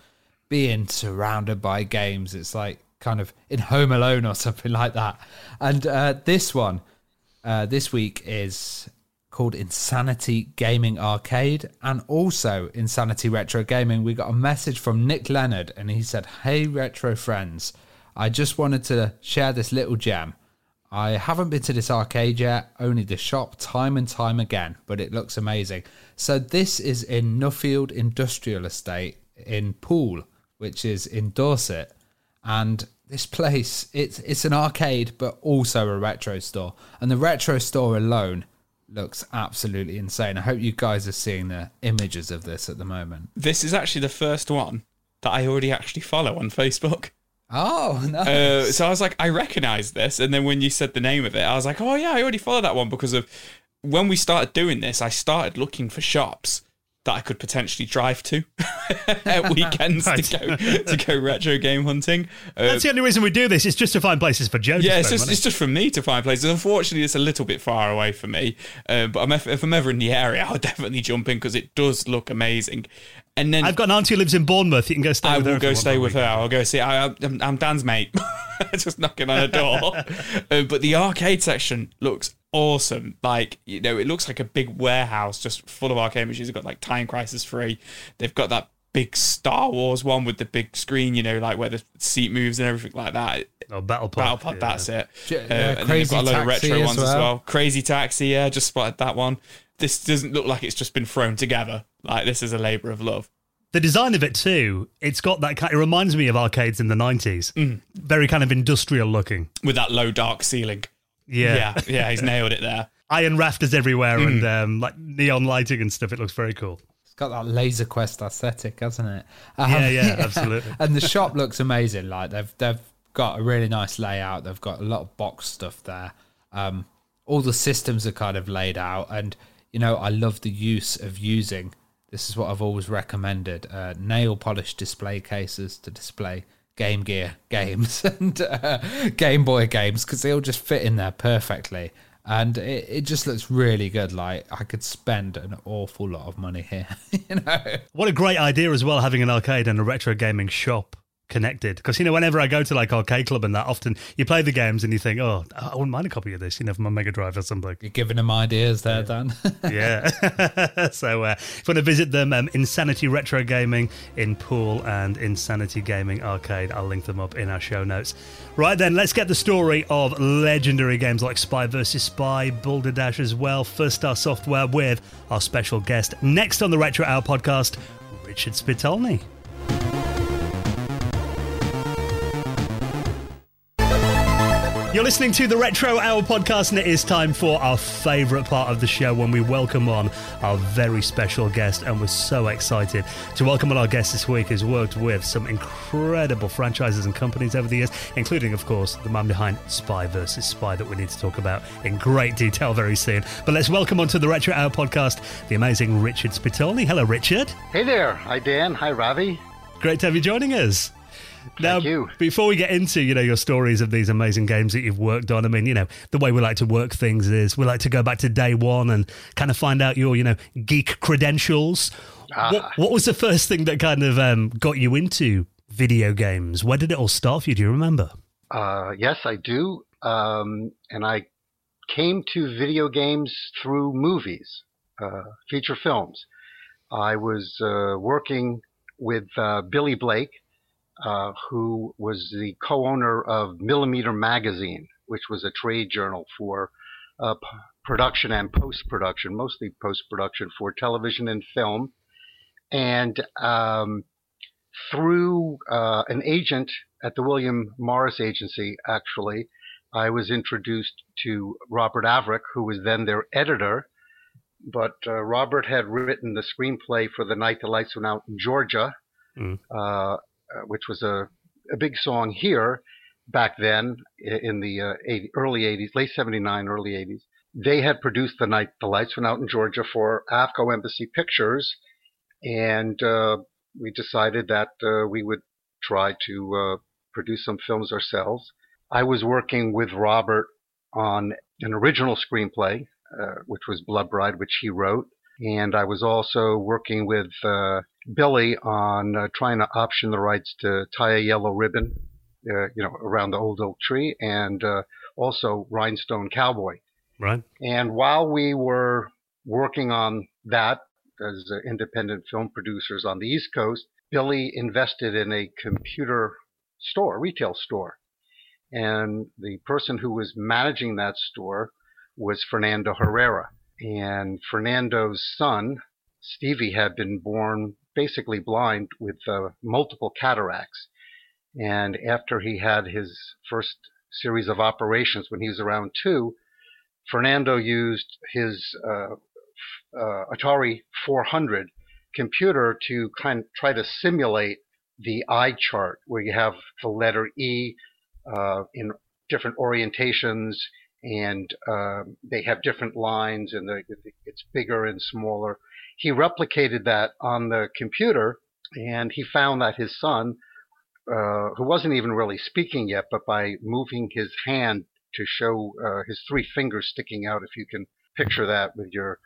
being surrounded by games. It's like kind of in Home Alone or (laughs) something like that. And uh, this one, uh, this week is called Insanity Gaming Arcade and also Insanity Retro Gaming. We got a message from Nick Leonard and he said, Hey, retro friends, I just wanted to share this little gem. I haven't been to this arcade yet, only the shop time and time again, but it looks amazing. So, this is in Nuffield Industrial Estate in Poole, which is in Dorset. And this place, it's, it's an arcade, but also a retro store. And the retro store alone looks absolutely insane. I hope you guys are seeing the images of this at the moment. This is actually the first one that I already actually follow on Facebook. Oh, (laughs) nice. Uh, so I was like, I recognize this. And then when you said the name of it, I was like, oh, yeah, I already follow that one because of when we started doing this, I started looking for shops that I could potentially drive to (laughs) at weekends Right. to go to go retro game hunting. Uh, That's the only reason we do this. It's just to find places for Joe. yeah, it's spend just it's just for me to find places. Unfortunately, it's a little bit far away for me. Uh, but I'm, if I'm ever in the area, I'll (laughs) definitely jump in because it does look amazing. And then I've got an auntie who lives in Bournemouth. You can go stay I with her. will if you go stay for a with her. I'll go see. I, I'm, I'm Dan's mate. (laughs) Just knocking on a (laughs) door. uh, but the arcade section looks awesome. Like you know, it looks like a big warehouse just full of arcade machines. They've got like Time Crisis Three. They've got that big Star Wars one with the big screen. You know, like where the seat moves and everything like that. Oh, Battle Pod. Battle Pod, yeah. that's it. J- Uh, and then they've Crazy got a load of Taxi retro as ones as well. well. Crazy Taxi, yeah, just spotted that one. This doesn't look like it's just been thrown together. Like this is a labour of love. The design of it too, it's got that kind. It reminds me of arcades in the nineties. Mm. Very kind of industrial looking. With that low dark ceiling. Yeah, Yeah, yeah, he's nailed it there. (laughs) iron rafters everywhere Mm. and um, like neon lighting and stuff. It looks very cool. It's got that Laser Quest aesthetic, hasn't it? Um, Yeah, yeah, (laughs) absolutely. and the shop looks amazing. Like they've they've got a really nice layout. They've got a lot of box stuff there. Um, all the systems are kind of laid out, and you know I love the use of using. This is what I've always recommended: uh, nail polish display cases to display Game Gear games (laughs) and uh, Game Boy games because they all just fit in there perfectly. And it, it just looks really good. Like I could spend an awful lot of money here, (laughs) you know. What a great idea as well, having an arcade and a retro gaming shop connected. Because you know, whenever I go to like arcade club and that, often you play the games and you think, oh, I wouldn't mind a copy of this, you know, for my Mega Drive or something. You're giving them ideas there, Dan. (laughs) yeah. (laughs) so uh, if you want to visit them, um, Insanity Retro Gaming in Poole and Insanity Gaming Arcade, I'll link them up in our show notes. Right then, let's get the story of legendary games like Spy vs. Spy, Boulder Dash as well, First Star Software with our special guest next on the Retro Hour podcast, Richard Spitalny. You're listening to the Retro Hour podcast, and it is time for our favourite part of the show when we welcome on our very special guest. And we're so excited to welcome on our guest this week who's worked with some incredible franchises and companies over the years, including, of course, the man behind Spy vs. Spy that we need to talk about in great detail very soon. But let's welcome onto the Retro Hour podcast the amazing Richard Spitalny. Hello, Richard. Hey there. Hi, Dan. Hi, Ravi. Great to have you joining us. Now, you. before we get into you know your stories of these amazing games that you've worked on, I mean, you know, the way we like to work things is we like to go back to day one and kind of find out your you know geek credentials. What, what was the first thing that kind of um, got you into video games? Where did it all start for you? Do you remember? Uh, yes, I do. Um, and I came to video games through movies, uh, feature films. I was uh, working with uh, Billy Blake, uh, who was the co-owner of Millimeter Magazine, which was a trade journal for uh, p- production and post-production, mostly post-production for television and film. And um, through uh, an agent at the William Morris Agency, actually, I was introduced to Robert Averick, who was then their editor. But uh, Robert had written the screenplay for The Night the Lights Went Out in Georgia, Mm. uh, uh, which was a, a big song here back then in the uh, 80, early 80s, late 79, early 80s. They had produced The Night the Lights Went Out in Georgia for AVCO Embassy Pictures, and uh, we decided that uh, we would try to uh, produce some films ourselves. I was working with Robert on an original screenplay, uh, which was Blood Bride, which he wrote. And I was also working with Billy on uh, trying to option the rights to tie a yellow ribbon, uh, you know, around the old oak tree, and uh, also Rhinestone Cowboy. Right. And while we were working on that as uh, independent film producers on the East Coast, Billy invested in a computer store, retail store. And the person who was managing that store was Fernando Herrera. And Fernando's son, Stevie, had been born basically blind with uh, multiple cataracts. And after he had his first series of operations when he was around two, Fernando used his uh, uh, Atari 400 computer to kind of try to simulate the eye chart where you have the letter E uh, in different orientations and uh, they have different lines and it's bigger and smaller. He replicated that on the computer and he found that his son, uh, who wasn't even really speaking yet, but by moving his hand to show uh, his three fingers sticking out, if you can picture that with your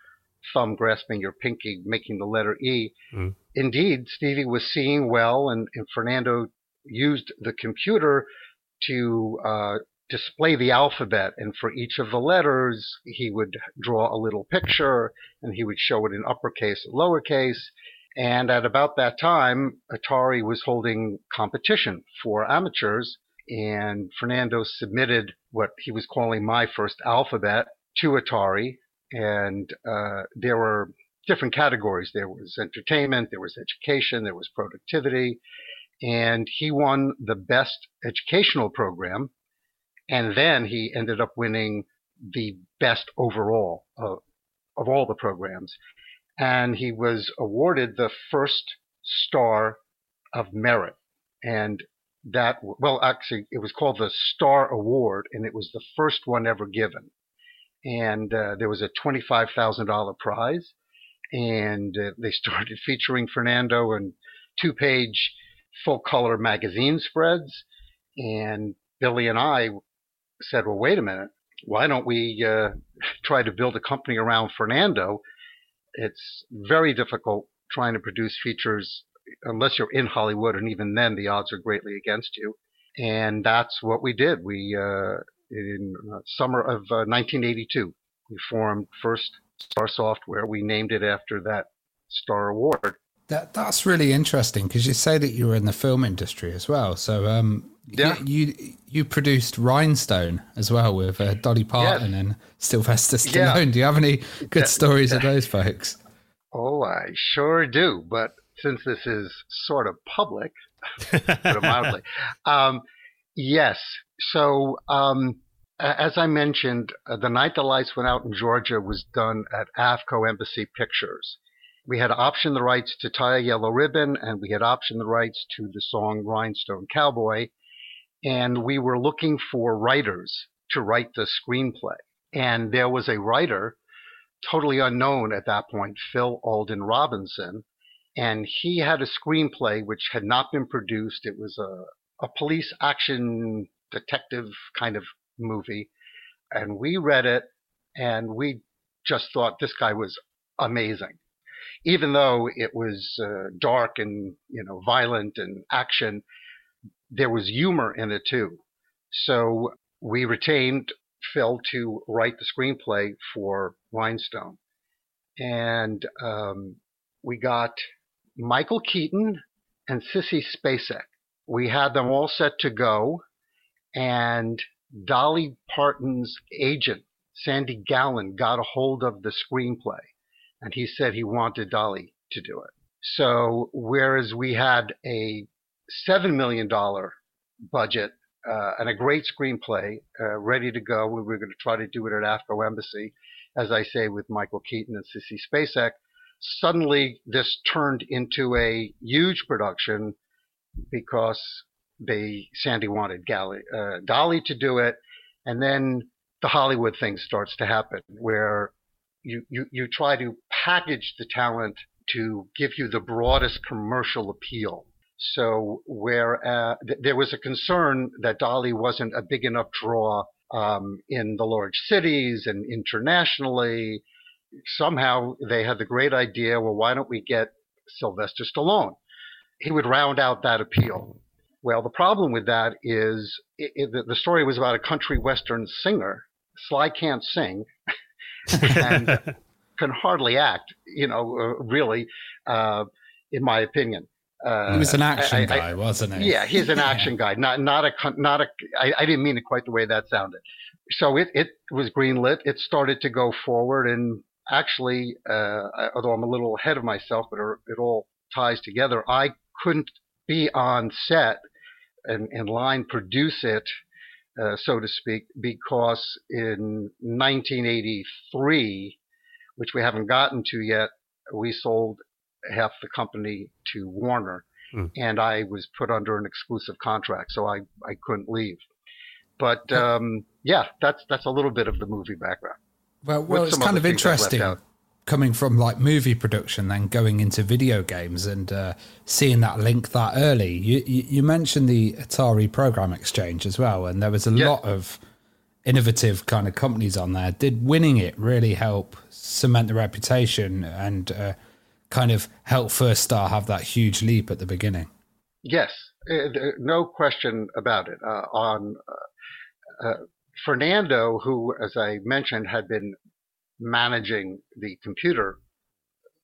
thumb grasping your pinky, making the letter E. Mm. Indeed, Stevie was seeing well, and, and Fernando used the computer to uh, display the alphabet. And for each of the letters, he would draw a little picture, and he would show it in uppercase lowercase. And at about that time, Atari was holding competition for amateurs, and Fernando submitted what he was calling my first alphabet to Atari. And uh, there were different categories. There was entertainment, there was education, there was productivity. And he won the best educational program. And then he ended up winning the best overall of, of all the programs. And he was awarded the first star of merit. And that, well, actually, it was called the Star Award, and it was the first one ever given. And uh, there was a $25,000 prize. And uh, they started (laughs) featuring Fernando in two page full color magazine spreads. And Billy and I said, well, wait a minute. Why don't we uh, (laughs) try to build a company around Fernando? It's very difficult trying to produce features unless you're in Hollywood, and even then the odds are greatly against you. And that's what we did. We, uh, in uh, summer of uh, 1982, we formed First Star Software. We named it after that Star Award. That that's really interesting because you say that you were in the film industry as well. So um, Yeah. you, you you produced Rhinestone as well with uh, Dolly Parton and Sylvester Yeah. Stallone. Do you have any good Yeah. stories of those folks? Oh, I sure do. But since this is sort of public, (laughs) put it mildly, um, yes. So, um, as I mentioned, uh, the night the lights went out in Georgia was done at AVCO Embassy Pictures. We had optioned the rights to tie a yellow ribbon, and we had optioned the rights to the song Rhinestone Cowboy. And we were looking for writers to write the screenplay. And there was a writer totally unknown at that point, Phil Alden Robinson, and he had a screenplay which had not been produced. It was a, a police action detective kind of movie, and we read it, and we just thought this guy was amazing. Even though it was uh, dark and you know violent and action, there was humor in it too. So we retained Phil to write the screenplay for Rhinestone. And um, we got Michael Keaton and Sissy Spacek. We had them all set to go, and Dolly Parton's agent, Sandy Gallin, got a hold of the screenplay, and he said he wanted Dolly to do it. So, whereas we had a $7 million budget uh, and a great screenplay uh, ready to go. We were going to try to do it at AVCO Embassy, as I say, with Michael Keaton and Sissy Spacek. Suddenly, this turned into a huge production because they Sandy wanted Gally, uh, Dolly to do it, and then the Hollywood thing starts to happen, where you, you you try to package the talent to give you the broadest commercial appeal so where uh, th- there was a concern that Dolly wasn't a big enough draw um, in the large cities and internationally, somehow they had the great idea. Well, why don't we get Sylvester Stallone? He would round out that appeal. Well, the problem with that is it, it, the story was about a country western singer. Sly can't sing (laughs) and can hardly act, you know, uh, really, uh, in my opinion. Uh, he was an action I, guy, I, wasn't he? Yeah, he's an (laughs) action guy. Not not a not a. I, I didn't mean it quite the way that sounded. So it it was greenlit. It started to go forward, and actually, uh, although I'm a little ahead of myself, but it all ties together. I couldn't be on set and, and line produce it, uh, so to speak, because in 1983, which we haven't gotten to yet, we sold half the company to Warner, mm. and I was put under an exclusive contract, so I, I couldn't leave. But um, yeah, that's that's a little bit of the movie background. Well, well, it's kind of interesting coming from like movie production, then going into video games and uh, seeing that link that early. You, you, you mentioned the Atari Program Exchange as well, and there was a yeah. lot of innovative kind of companies on there. Did winning it really help cement the reputation and uh, kind of help First Star have that huge leap at the beginning. Yes, uh, no question about it. Uh, on uh, uh, Fernando, who, as I mentioned, had been managing the computer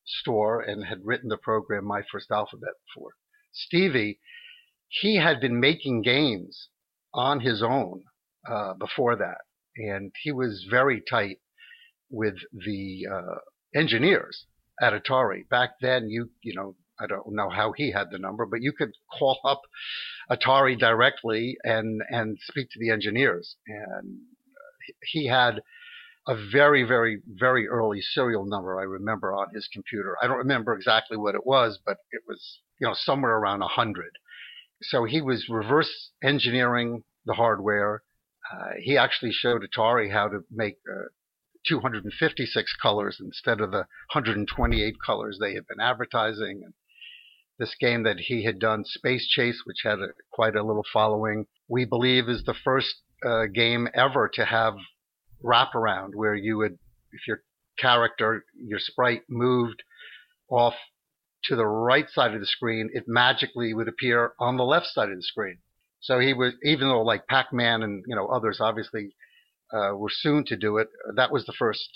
store and had written the program My First Alphabet for Stevie, he had been making games on his own uh, before that, and he was very tight with the uh, engineers at Atari. Back then, you you know I don't know how he had the number, but you could call up Atari directly and and speak to the engineers, and he had a very very very early serial number I remember on his computer. I don't remember exactly what it was, but it was you know somewhere around a hundred. So he was reverse engineering the hardware. Uh, he actually showed Atari how to make uh, 256 colors instead of the 128 colors they had been advertising. And this game that he had done, Space Chase, which had a, quite a little following, we believe is the first uh, game ever to have wraparound, where you would, if your character, your sprite moved off to the right side of the screen, it magically would appear on the left side of the screen. So he was, even though like Pac-Man and you know others obviously uh, were soon to do it. That was the first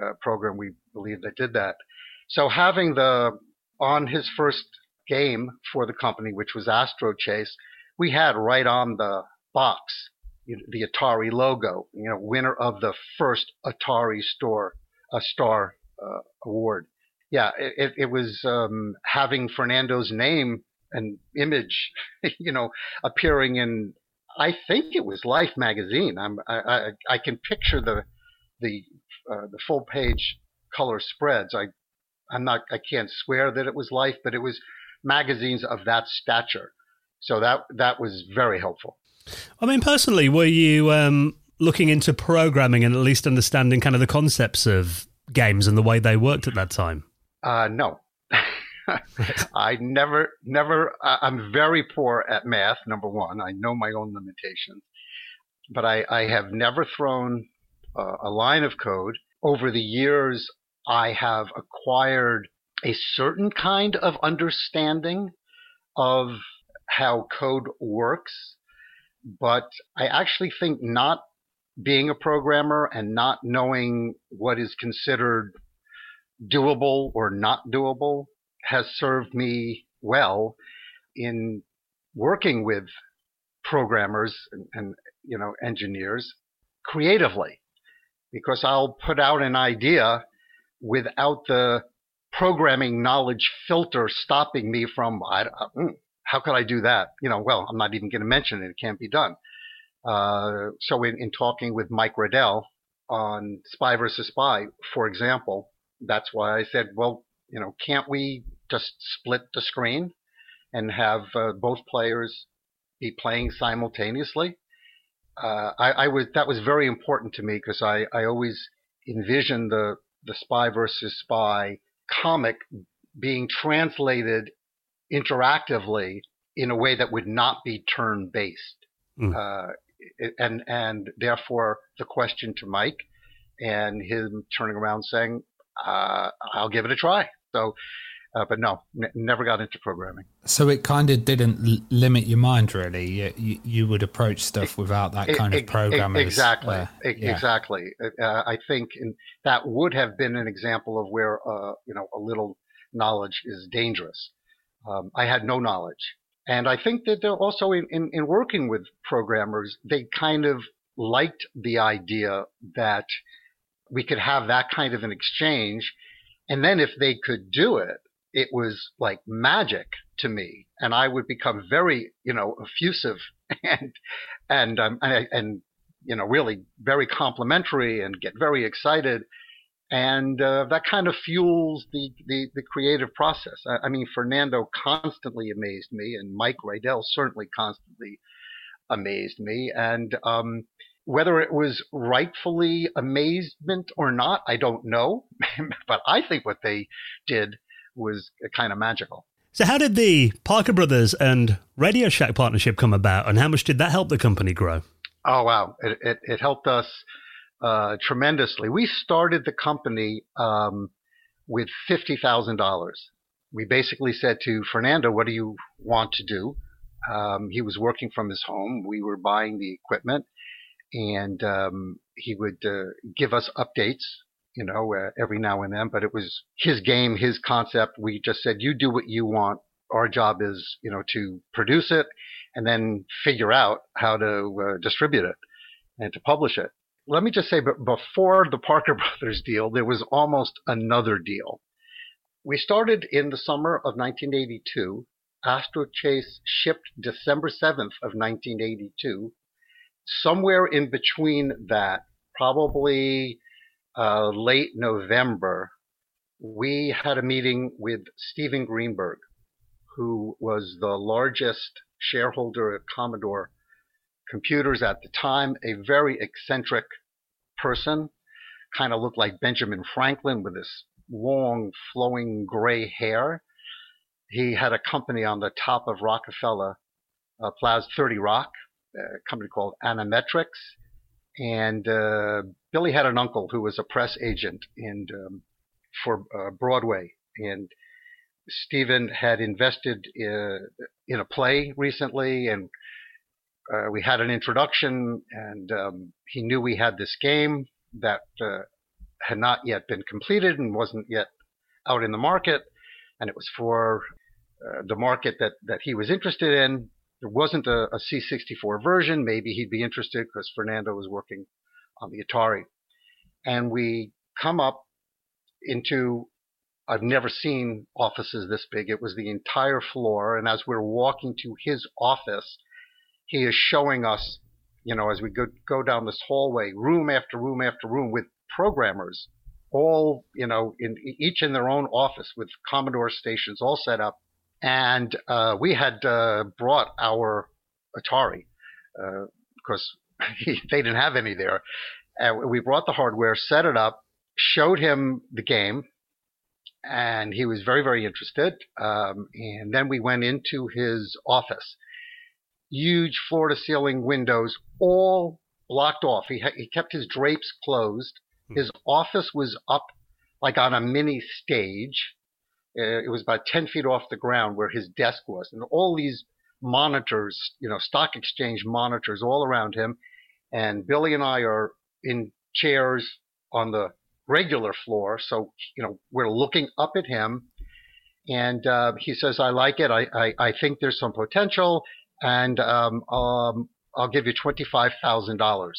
uh, program we believe that did that. So having the on his first game for the company, which was Astro Chase, we had right on the box the Atari logo. You know, winner of the first Atari store a star uh, award. Yeah, it, it was um, having Fernando's name and image, (laughs) you know, appearing in I think it was Life magazine. I'm, I, I, I can picture the the uh, the full page color spreads. I I'm not I can't swear that it was Life, but it was magazines of that stature. So that that was very helpful. I mean, personally, were you um, looking into programming and at least understanding kind of the concepts of games and the way they worked at that time? Uh, no, (laughs) I never, never, I'm very poor at math, number one. I know my own limitations. But I, I have never thrown a line of code. Over the years, I have acquired a certain kind of understanding of how code works. But I actually think not being a programmer and not knowing what is considered doable or not doable has served me well in working with programmers and, and you know engineers creatively because I'll put out an idea without the programming knowledge filter stopping me from I, mm, how could I do that? You know, well, I'm not even going to mention it; it can't be done. Uh, so, in, in talking with Mike Riedel on Spy versus Spy, for example, that's why I said, well, you know, can't we just split the screen and have uh, both players be playing simultaneously? Uh, I, I, was that was very important to me because I, I always envisioned the the spy versus spy comic being translated interactively in a way that would not be turn based, mm. uh, and and therefore the question to Mike and him turning around saying, uh, "I'll give it a try." So uh, but no, n- never got into programming. So it kind of didn't l- limit your mind, really. You, you, you, would approach stuff without that kind it, of programming. Exactly, uh, yeah. exactly. Uh, I think in, that would have been an example of where uh, you know a little knowledge is dangerous. Um, I had no knowledge, and I think that also in, in, in working with programmers, they kind of liked the idea that we could have that kind of an exchange. And then if they could do it, it was like magic to me, and I would become very, you know, effusive (laughs) and and um, and, and you know really very complimentary and get very excited, and uh, that kind of fuels the the, the creative process. I, I, mean, Fernando constantly amazed me, and Mike Riedel certainly constantly amazed me, and um, whether it was rightfully amazement or not, I don't know. (laughs) but I think what they did was kind of magical. So, how did the Parker Brothers and Radio Shack partnership come about, and how much did that help the company grow? Oh wow, it it, it helped us uh, tremendously. We started the company um, with fifty thousand dollars. We basically said to Fernando, "What do you want to do?" Um, he was working from his home. We were buying the equipment, and um, he would uh, give us updates you know, uh, every now and then, but it was his game, his concept. We just said, you do what you want. Our job is, you know, to produce it and then figure out how to uh, distribute it and to publish it. Let me just say, but before the Parker (laughs) Brothers deal, there was almost another deal. We started in the summer of 1982. Astro Chase shipped December 7th of 1982. Somewhere in between that, probably uh, late November, we had a meeting with Stephen Greenberg, who was the largest shareholder of Commodore computers at the time, a very eccentric person, kind of looked like Benjamin Franklin with this long, flowing gray hair. He had a company on the top of Rockefeller uh, Plaza 30 Rock, a company called Animetrics. And uh, Billy had an uncle who was a press agent in um, for uh, Broadway, and Stephen had invested in, in a play recently, and uh, we had an introduction, and um, he knew we had this game that uh, had not yet been completed and wasn't yet out in the market, and it was for uh, the market that that he was interested in. There wasn't a a C64 version. Maybe he'd be interested because Fernando was working on the Atari. And we come up into, I've never seen offices this big. It was the entire floor. And as we're walking to his office, he is showing us, you know, as we go, go down this hallway, room after room after room with programmers, all, you know, in each in their own office with Commodore stations all set up. And uh, we had uh, brought our Atari because uh, (laughs) they didn't have any there. Uh, we brought the hardware, set it up, showed him the game, and he was very, very interested. Um, and then we went into his office. Huge floor to ceiling windows, all blocked off. He, ha- he kept his drapes closed. Hmm. His office was up like on a mini stage. Uh, it was about 10 feet off the ground where his desk was. And all these monitors, you know, stock exchange monitors all around him and Billy and I are in chairs on the regular floor. So, you know, we're looking up at him and uh, he says, I like it. I, I, I think there's some potential and um, um, I'll give you $25,000,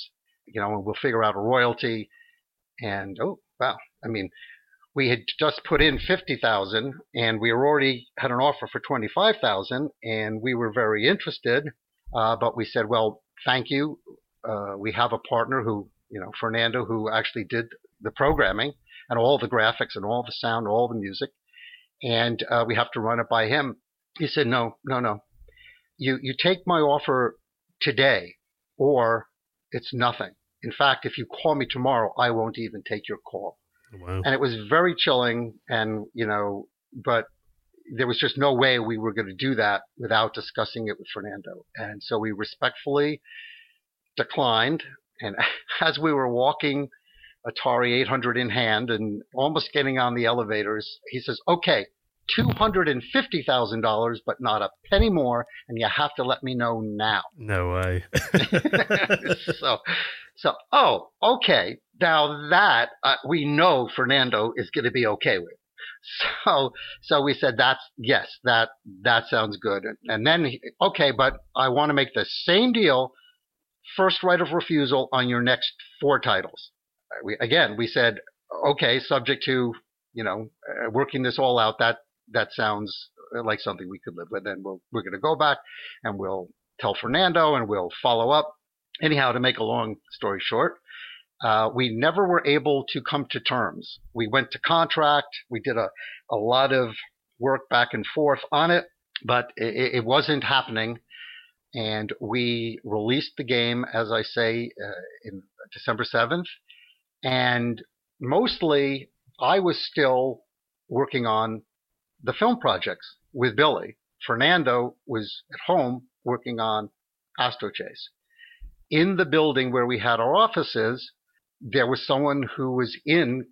you know, and we'll figure out a royalty. And oh, wow. I mean, we had just put in 50,000 and we already had an offer for 25,000 and we were very interested. Uh, but we said, well, thank you. Uh, we have a partner who, you know, Fernando, who actually did the programming and all the graphics and all the sound, all the music. And uh, we have to run it by him. He said, no, no, no. You, you take my offer today or it's nothing. In fact, if you call me tomorrow, I won't even take your call. Wow. And it was very chilling and, you know, but there was just no way we were going to do that without discussing it with Fernando. And so we respectfully declined. And (laughs) as we were walking Atari 800 in hand and almost getting on the elevators, he says, okay, $250,000, but not a penny more. And you have to let me know now. No way. (laughs) so, so, oh, okay. Now that uh, we know Fernando is going to be okay with. So, so we said that's yes, that that sounds good. And then he, okay, but I want to make the same deal. First right of refusal on your next four titles. We, again, we said okay, subject to you know uh, working this all out. That that sounds like something we could live with. And we'll, we're going to go back and we'll tell Fernando and we'll follow up. Anyhow, to make a long story short, uh, we never were able to come to terms. We went to contract. We did a, a lot of work back and forth on it, but it, it wasn't happening. And we released the game, as I say, uh, in December 7th. And mostly I was still working on the film projects with Billy. Fernando was at home working on Astro Chase. In the building where we had our offices, there was someone who was in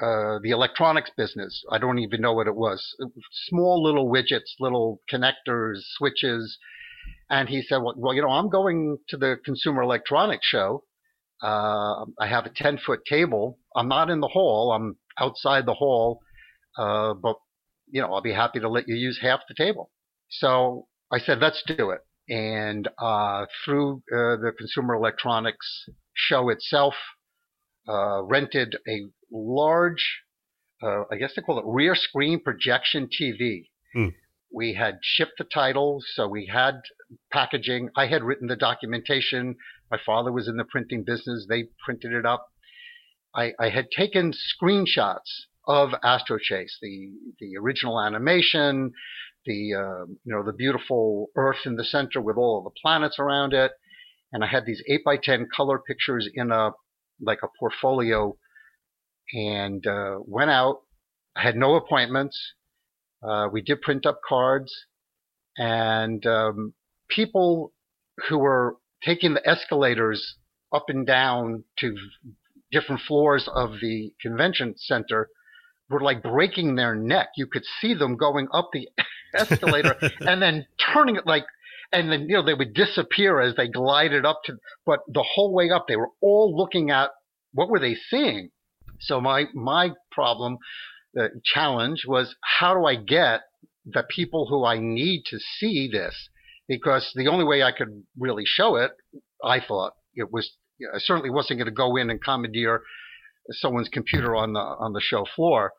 uh, the electronics business. I don't even know what it was. Small little widgets, little connectors, switches. And he said, well, well you know, I'm going to the Consumer Electronics Show. Uh, I have a 10 foot table. I'm not in the hall. I'm outside the hall. Uh, but you know, I'll be happy to let you use half the table. So I said, let's do it. And uh, through uh, the Consumer Electronics show itself, uh, rented a large, uh, I guess they call it rear screen projection TV. Hmm. We had shipped the title, so we had packaging. I had written the documentation. My father was in the printing business. They printed it up. I, I had taken screenshots of Astro Chase, the the original animation, the uh, you know the beautiful Earth in the center with all of the planets around it, and I had these eight by ten color pictures in a like a portfolio, and uh, went out. I had no appointments. Uh, we did print up cards, and um, people who were taking the escalators up and down to different floors of the convention center were like breaking their neck. You could see them going up the (laughs) escalator and then turning it like, and then, you know, they would disappear as they glided up to, but the whole way up, they were all looking at what were they seeing? So my, my problem, the challenge was how do I get the people who I need to see this? Because the only way I could really show it, I thought it was, I certainly wasn't going to go in and commandeer someone's computer on the on the show floor.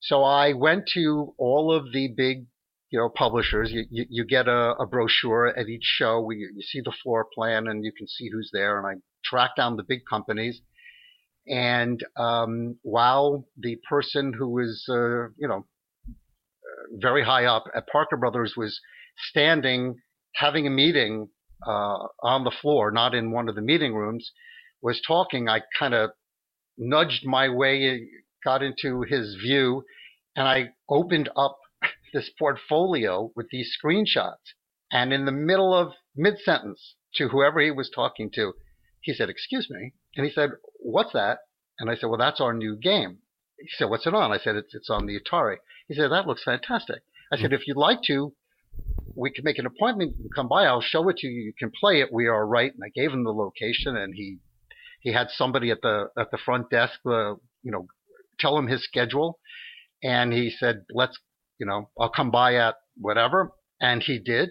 So I went to all of the big, you know, publishers. You you, you get a, a, brochure at each show. We you see the floor plan and you can see who's there. And I tracked down the big companies. And um, while the person who was, uh, you know, very high up at Parker Brothers was standing having a meeting uh, on the floor, not in one of the meeting rooms, was talking, I kind of nudged my way, got into his view, and I opened up (laughs) this portfolio with these screenshots. And in the middle of mid sentence to whoever he was talking to, he said, Excuse me. And he said, What's that? And I said, Well, that's our new game. He said, What's it on? I said, It's, it's on the Atari. He said, That looks fantastic. I said, If you'd like to, we can make an appointment. Come by. I'll show it to you. You can play it. We are right. And I gave him the location, and he he had somebody at the at the front desk, uh, you know, tell him his schedule, and he said, "Let's, you know, I'll come by at whatever," and he did,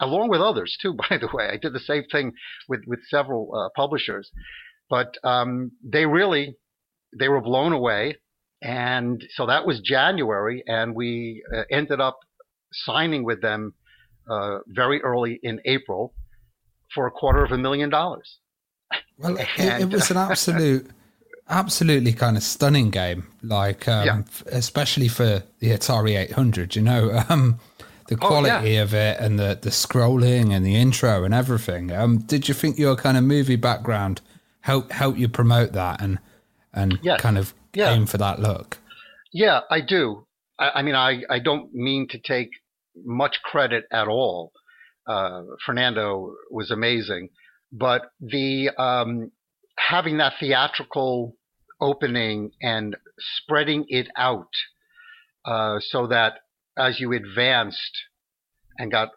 along with others too. (laughs) By the way, I did the same thing with with several uh, publishers, but um, they really they were blown away, and so that was January, and we uh, ended up signing with them uh, very early in April for a quarter of a million dollars. Well, (laughs) it, it was an absolute, absolutely kind of stunning game. Like, um, yeah. especially for the Atari 800, you know, (laughs) um, the quality oh, yeah. of it and the, the scrolling and the intro and everything. Um, did you think your kind of movie background help help you promote that and and kind of aim for that look? Yeah, I do. I, I, mean, I, I don't mean to take much credit at all. Uh, Fernando was amazing, but the um, having that theatrical opening and spreading it out uh, so that as you advanced and got,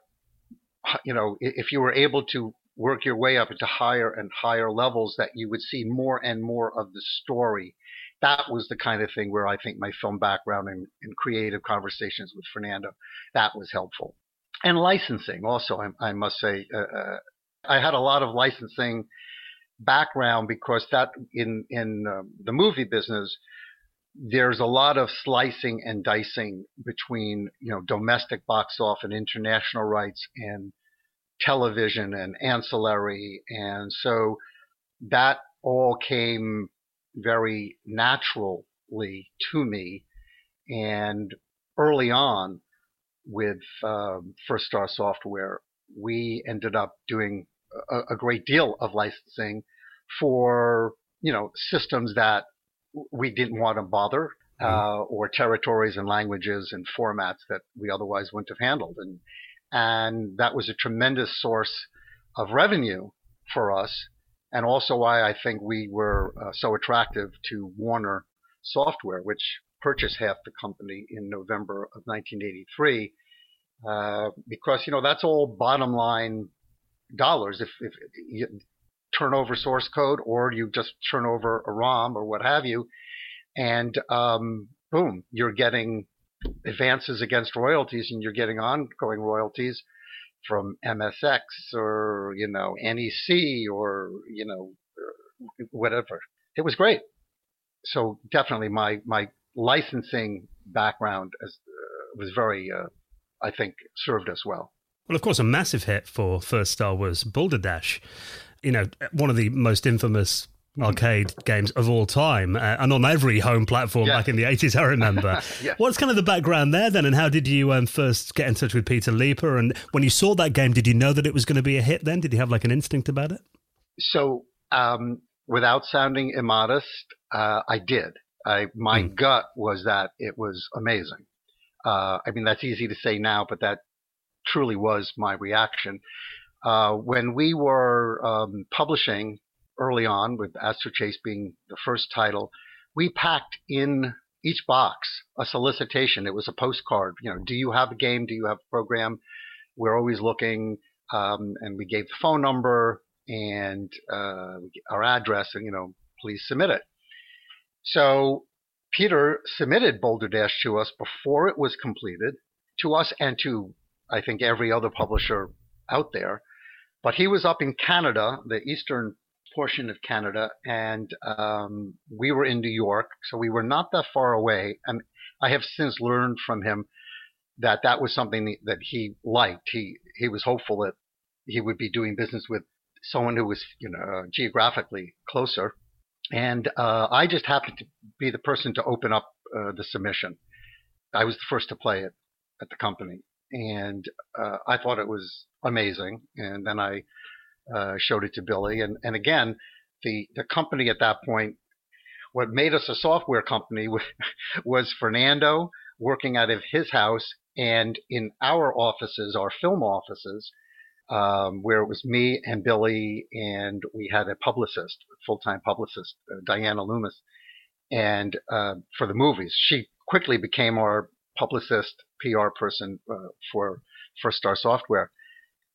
you know, if you were able to work your way up into higher and higher levels, that you would see more and more of the story. That was the kind of thing where I think my film background and, and creative conversations with Fernando, that was helpful. And licensing also, I, I must say, uh, uh, I had a lot of licensing background because that in in um, the movie business there's a lot of slicing and dicing between you know domestic box office and international rights and television and ancillary. And so that all came very naturally to me. And early on with um, first star software we ended up doing a, a great deal of licensing for you know systems that we didn't want to bother mm-hmm. uh, or territories and languages and formats that we otherwise wouldn't have handled and and that was a tremendous source of revenue for us and also why I think we were uh, so attractive to Warner Software which purchased half the company in November of 1983 uh, because you know that's all bottom line dollars if, if you turn over source code or you just turn over a ROM or what have you, and um, boom, you're getting advances against royalties and you're getting ongoing royalties from MSX or you know NEC or you know whatever. It was great. So definitely my my licensing background as, uh, was very, uh, I think, served us well. Well, of course, a massive hit for First Star was Boulder Dash. You know, one of the most infamous arcade games of all time, uh, and on every home platform yeah. back in the 80s, I remember. (laughs) yeah. What's kind of the background there then, and how did you um, first get in touch with Peter Liepa? And when you saw that game, did you know that it was going to be a hit then? Did you have like an instinct about it? So, um, without sounding immodest, uh, I did. I, my mm. gut was that it was amazing. Uh, I mean, that's easy to say now, but that truly was my reaction. Uh, when we were um, publishing early on, with Astro Chase being the first title, we packed in each box a solicitation. It was a postcard. You know, do you have a game? Do you have a program? We're always looking, um, and we gave the phone number and uh, our address, and you know, please submit it. So Peter submitted Boulder Dash to us before it was completed, to us and to I think every other publisher out there. But he was up in Canada, the eastern portion of Canada, and um, we were in New York, so we were not that far away. And I have since learned from him that that was something that he liked. He he was hopeful that he would be doing business with someone who was you know geographically closer. And uh, I just happened to be the person to open up uh, the submission. I was the first to play it at the company, and uh, I thought it was amazing. And then I uh, showed it to Billy, and and again, the the company at that point, what made us a software company (laughs) was Fernando working out of his house and in our offices, our film offices. Um, where it was me and Billy, and we had a publicist, full-time publicist, uh, Diana Loomis, and uh, for the movies, she quickly became our publicist, PR person uh, for First Star Software,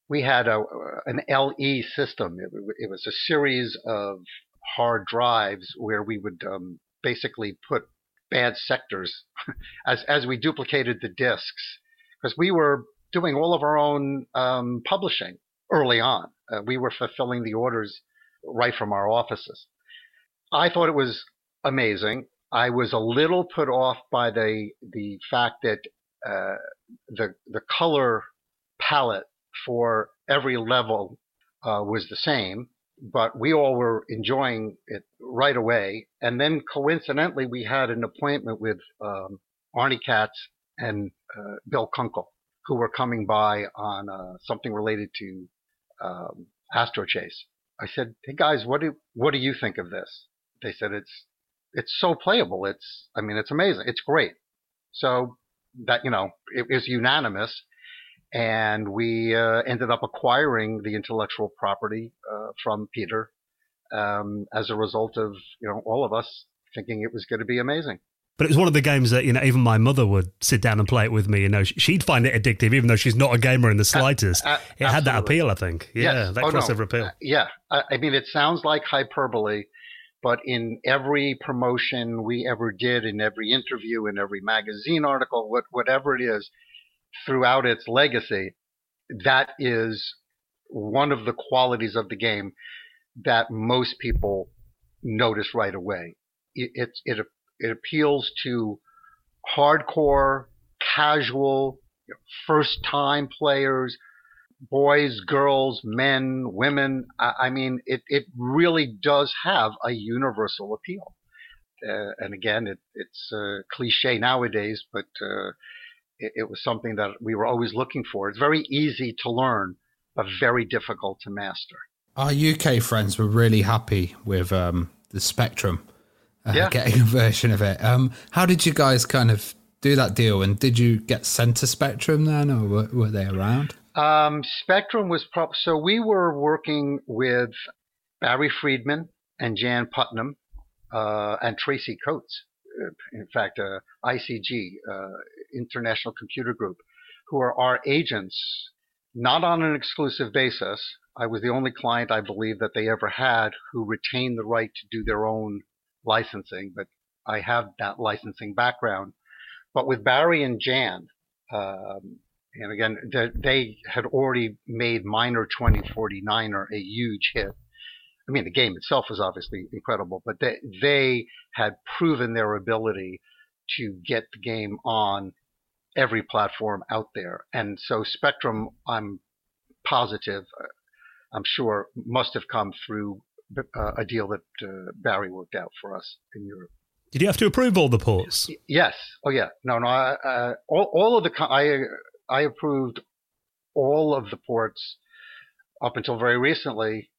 we had a, an LE system. It, it, was a series of hard drives where we would um, basically put bad sectors (laughs) as as we duplicated the disks because we were doing all of our own um, publishing early on. Uh, we were fulfilling the orders right from our offices. I thought it was amazing. I was a little put off by the the fact that uh, the the color palette for every level uh, was the same, but we all were enjoying it right away. And then coincidentally, we had an appointment with um, Arnie Katz and uh, Bill Kunkel, who were coming by on uh, something related to um, Astro Chase. I said, "Hey guys, what do what do you think of this?" They said, "It's it's so playable. It's I mean, it's amazing. It's great." So that you know, it was unanimous, and we uh, ended up acquiring the intellectual property uh, from Peter um, as a result of you know all of us thinking it was going to be amazing. But it was one of the games that you know even my mother would sit down and play it with me. You know, she'd find it addictive, even though she's not a gamer in the slightest. Uh, it had that appeal, I think. Yeah, yes. that oh, crossover no. appeal. Yeah, I, I mean, it sounds like hyperbole, but in every promotion we ever did, in every interview, in every magazine article, what, whatever it is, throughout its legacy, that is one of the qualities of the game that most people notice right away. It, it, it it appeals to hardcore, casual, first time players, boys, girls, men, women. I, mean, it, it really does have a universal appeal. Uh, and again, it, it's a cliche nowadays, but uh, it, it, was something that we were always looking for. It's very easy to learn, but very difficult to master. Our UK friends were really happy with um, the Spectrum uh, yeah. getting a version of it. Um, how did you guys kind of do that deal? And did you get Center Spectrum then, or were, were they around? Um, Spectrum was prop. So we were working with Barry Friedman and Jan Putnam uh, and Tracy Coates. In fact, uh, ICG, uh, International Computer Group, who are our agents, not on an exclusive basis. I was the only client I believe that they ever had who retained the right to do their own licensing, but I have that licensing background. But with Barry and Jan, um, and again, they had already made Miner 2049er a huge hit. I mean, the game itself was obviously incredible, but they, they had proven their ability to get the game on every platform out there. And so Spectrum, I'm positive, uh, I'm sure, must have come through uh, a deal that uh, Barry worked out for us in Europe. Did you have to approve all the ports? Yes. Oh, yeah. No, no. I, uh, all, all of the I I approved all of the ports up until very recently.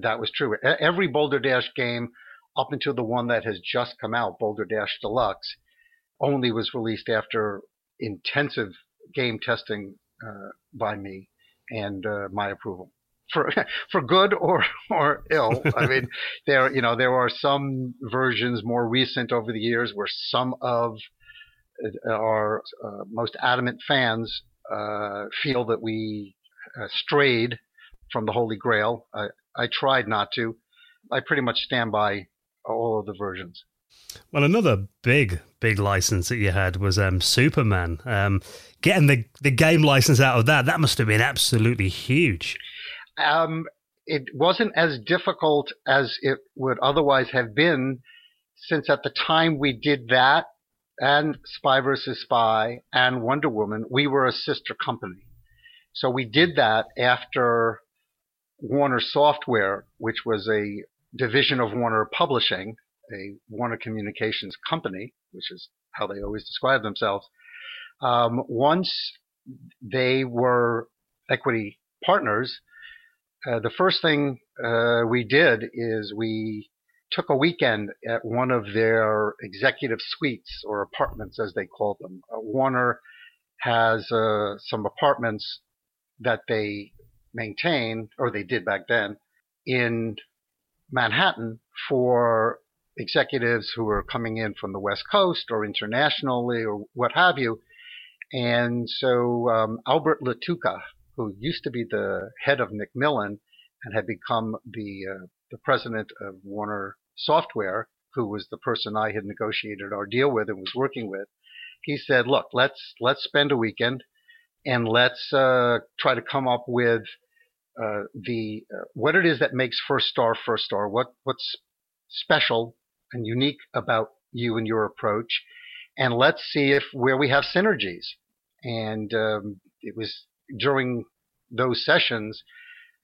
That was true. Every Boulder Dash game up until the one that has just come out, Boulder Dash Deluxe, only was released after intensive game testing uh, by me and uh, my approval for (laughs) for good or or ill. I mean, (laughs) there you know there are some versions more recent over the years where some of uh, our uh, most adamant fans uh, feel that we uh, strayed from the Holy Grail. I, I tried not to. I pretty much stand by all of the versions. Well, another big, big license that you had was um, Superman. Um, getting the the game license out of that, that must have been absolutely huge. Um, it wasn't as difficult as it would otherwise have been, since at the time we did that and Spy versus Spy and Wonder Woman, we were a sister company. So we did that after Warner Software, which was a division of Warner Publishing, a Warner Communications company, which is how they always describe themselves. Um, once they were equity partners, uh, the first thing uh, we did is we took a weekend at one of their executive suites or apartments, as they called them. Uh, Warner has uh, some apartments that they maintain, or they did back then, in Manhattan for executives who are coming in from the West Coast or internationally or what have you. And so um, Albert Latuca, who used to be the head of Macmillan and had become the uh, the president of Warner Software, who was the person I had negotiated our deal with and was working with, he said, "Look, let's let's spend a weekend and let's uh, try to come up with uh, the uh, what it is that makes First Star First Star. What what's special and unique about you and your approach, and let's see if where we have synergies." And um, it was during those sessions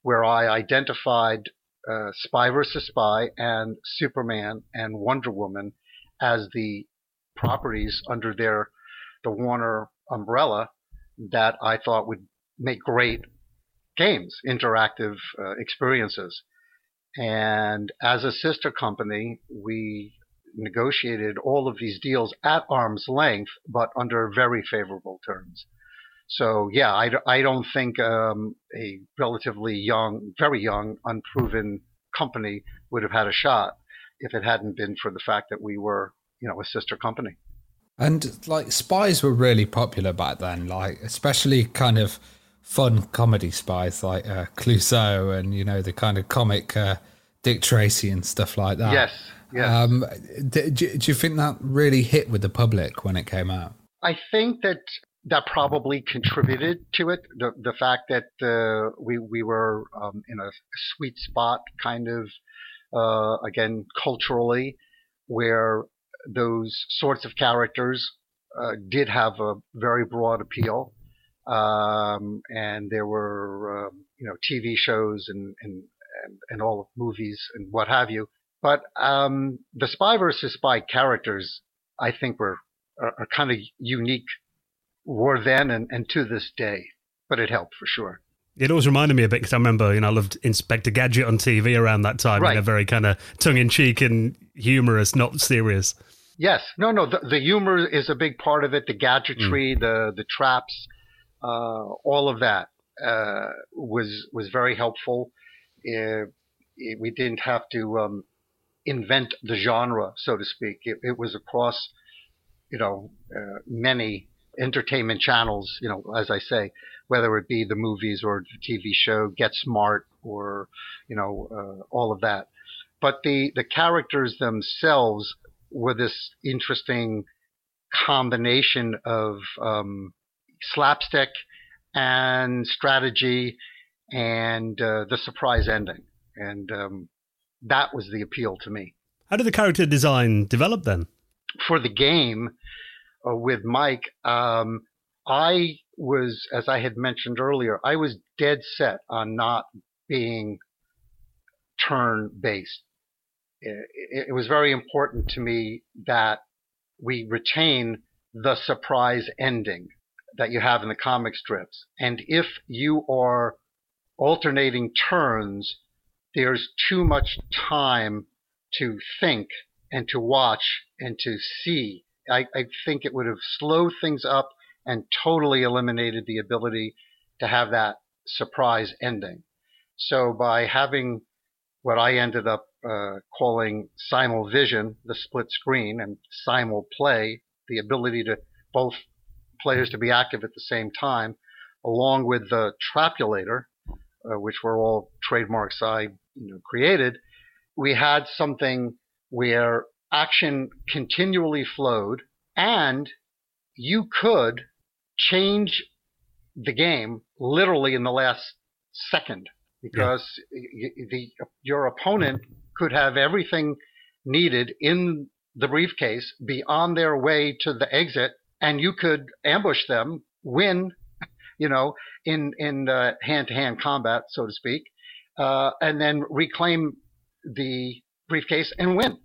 where I identified uh, Spy versus Spy and Superman and Wonder Woman as the properties under their the Warner umbrella that I thought would make great games, interactive uh, experiences. And as a sister company, we negotiated all of these deals at arm's length, but under very favorable terms. So yeah, I, I don't think um, a relatively young, very young, unproven company would have had a shot if it hadn't been for the fact that we were, you know, a sister company. And like spies were really popular back then, like especially kind of fun comedy spies like uh, Clouseau and you know the kind of comic uh, Dick Tracy and stuff like that. Yes. Yes. Um, do, do you think that really hit with the public when it came out? I think that that probably contributed to it. The the fact that uh, we we were um, in a sweet spot, kind of uh, again culturally, where those sorts of characters uh, did have a very broad appeal, um, and there were um, you know TV shows and and and, and all movies and what have you. But um, the spy versus spy characters, I think, were are, are kind of unique were then and, and to this day. But it helped for sure. It always reminded me a bit because I remember, you know, I loved Inspector Gadget on TV around that time. Right. You know, very kind of tongue in cheek and humorous, not serious. Yes, no, no. The, the humor is a big part of it. The gadgetry, mm. the the traps, uh, all of that uh, was was very helpful. It, it, we didn't have to um, invent the genre, so to speak. It, it was across, you know, uh, many entertainment channels, you know, as I say, whether it be the movies or the TV show, Get Smart or, you know, uh, all of that. But the, the characters themselves were this interesting combination of um, slapstick and strategy and uh, the surprise ending. And um, that was the appeal to me. How did the character design develop then? For the game, uh, with Mike, um, I was, as I had mentioned earlier, I was dead set on not being turn based. It, it was very important to me that we retain the surprise ending that you have in the comic strips. And if you are alternating turns, there's too much time to think and to watch and to see I, I think it would have slowed things up and totally eliminated the ability to have that surprise ending. So by having what I ended up uh, calling simul vision, the split screen, and simul play, the ability to both players to be active at the same time, along with the trapulator, uh, which were all trademarks I you know, created, we had something where action continually flowed and you could change the game literally in the last second because yeah. the your opponent could have everything needed in the briefcase be on their way to the exit and you could ambush them win you know in in hand to hand combat so to speak uh, and then reclaim the briefcase and win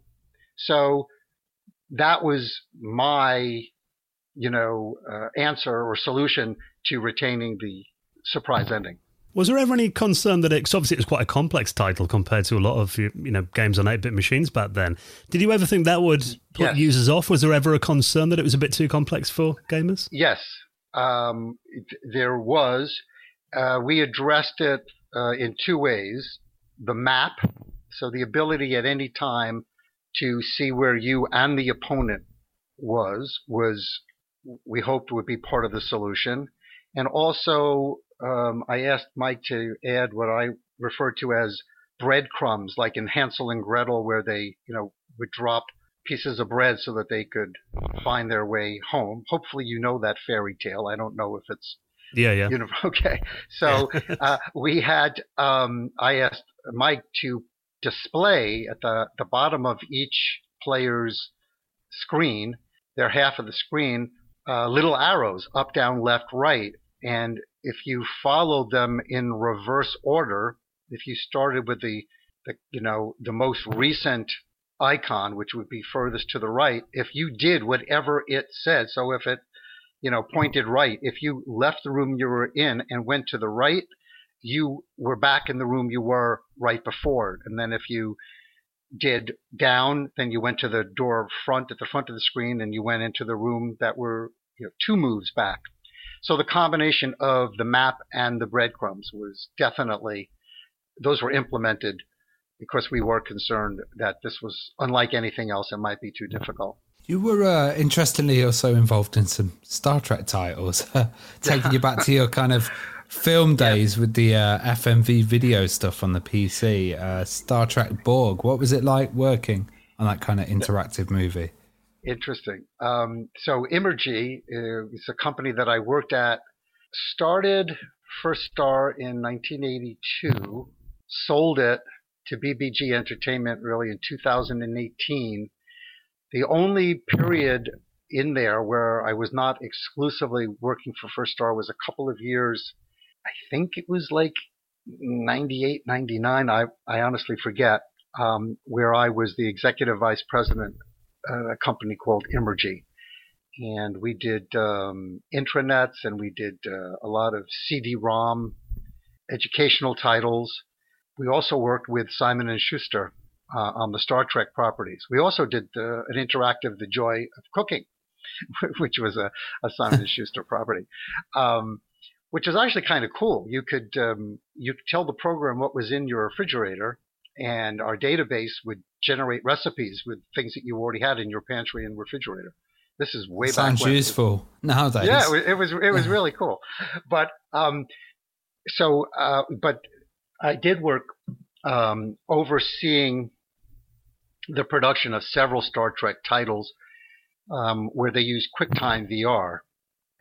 so that was my, you know, uh, answer or solution to retaining the surprise ending. Was there ever any concern that it, cause obviously it was quite a complex title compared to a lot of you know games on 8-bit machines back then. Did you ever think that would put yes. users off? Was there ever a concern that it was a bit too complex for gamers? Yes, um, there was. Uh, we addressed it uh, in two ways: the map, so the ability at any time to see where you and the opponent was was we hoped would be part of the solution. And also, um, I asked Mike to add what I refer to as breadcrumbs, like in Hansel and Gretel, where they, you know, would drop pieces of bread so that they could find their way home. Hopefully, you know that fairy tale. I don't know if it's yeah, yeah. You (laughs) know, okay. So (laughs) uh, we had um, I asked Mike to display at the the bottom of each player's screen, their half of the screen, uh, little arrows up, down, left, right, and if you followed them in reverse order, if you started with the, the you know the most recent icon, which would be furthest to the right, if you did whatever it said, so if it you know pointed right, if you left the room you were in and went to the right, you were back in the room you were right before, and then if you did down, then you went to the door front at the front of the screen, and you went into the room that were you know, two moves back. So the combination of the map and the breadcrumbs was definitely those were implemented because we were concerned that this was unlike anything else. It might be too difficult. You were uh, interestingly also involved in some Star Trek titles, (laughs) taking you back to your kind of film days yeah. with the uh, FMV video stuff on the PC. Uh, Star Trek Borg. What was it like working on that kind of interactive movie? Interesting. Um, so Imergy uh, is a company that I worked at. Started First Star in 1982. Sold it to BBG Entertainment really in 2018. The only period in there where I was not exclusively working for First Star was a couple of years. I think it was like 98, 99. I, I honestly forget. Um, where I was the executive vice president at a company called Imergy. And we did um, intranets and we did uh, a lot of CD-ROM educational titles. We also worked with Simon and Schuster uh, on the Star Trek properties. We also did an interactive The Joy of Cooking, (laughs) which was a, a Simon and Schuster property. Um, which is actually kind of cool. You could um, you could tell the program what was in your refrigerator, and our database would generate recipes with things that you already had in your pantry and refrigerator. This is way Sounds back. Sounds useful nowadays. Yeah, it was it was, it was really cool. But um, so uh, but I did work um, overseeing the production of several Star Trek titles um, where they used QuickTime VR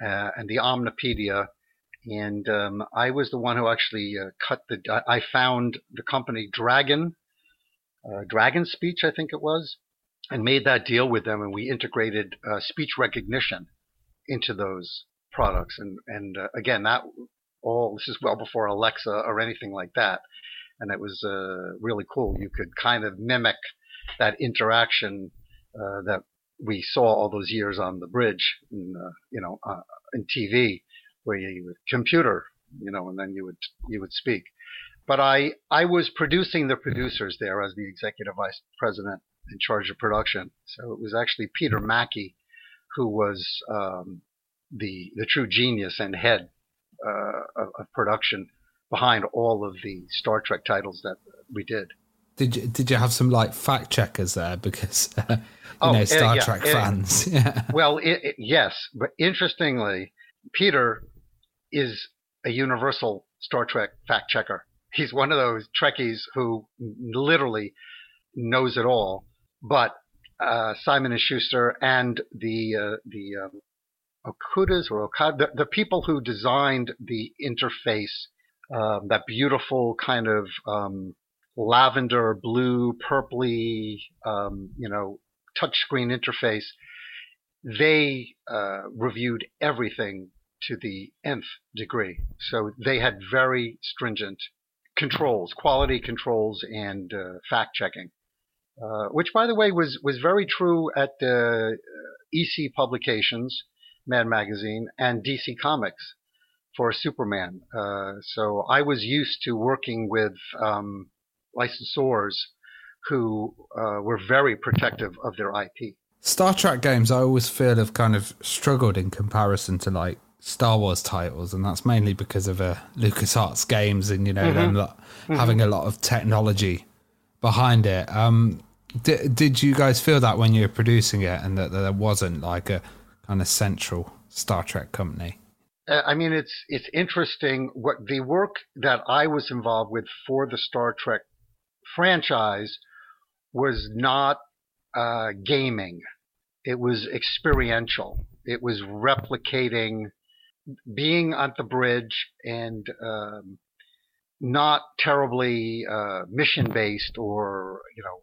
uh, and the Omnipedia. And um, I was the one who actually uh, cut the. I found the company Dragon uh, Dragon Speech, I think it was, and made that deal with them, and we integrated uh, speech recognition into those products. And and uh, again, that all this is well before Alexa or anything like that, and it was uh, really cool. You could kind of mimic that interaction uh, that we saw all those years on the bridge, uh, you know, in TV, where you would computer, you know, and then you would you would speak. But I, I was producing the producers there as the executive vice president in charge of production. So it was actually Peter Mackie who was um, the the true genius and head uh, of, of, production behind all of the Star Trek titles that we did. Did you did you have some like fact checkers there because uh, (laughs) you oh, know Star uh, yeah, Trek fans? (laughs) yeah. Well, it, it, yes, but interestingly, Peter is a universal Star Trek fact checker he's one of those Trekkies who literally knows it all. But uh, Simon and Schuster and the uh, the um, Okudas or Okada, the, the, people who designed the interface, um, that beautiful kind of um, lavender, blue, purpley, um, you know, touchscreen interface, they uh, reviewed everything to the nth degree. So they had very stringent controls, quality controls, and uh, fact checking. Uh, which, by the way, was was very true at uh, EC Publications, Mad Magazine, and DC Comics for Superman. Uh, so I was used to working with um, licensors who uh, were very protective of their IP. Star Trek games, I always feel have kind of struggled in comparison to like Star Wars titles, and that's mainly because of uh, LucasArts games and you know mm-hmm. them lo- mm-hmm. having a lot of technology behind it. Um, did, did you guys feel that when you were producing it, and that, that there wasn't like a kind of central Star Trek company. Uh, I mean, it's it's interesting what the work that I was involved with for the Star Trek franchise was not uh, gaming. It was experiential. It was replicating being at the bridge and um, not terribly uh, mission based or you know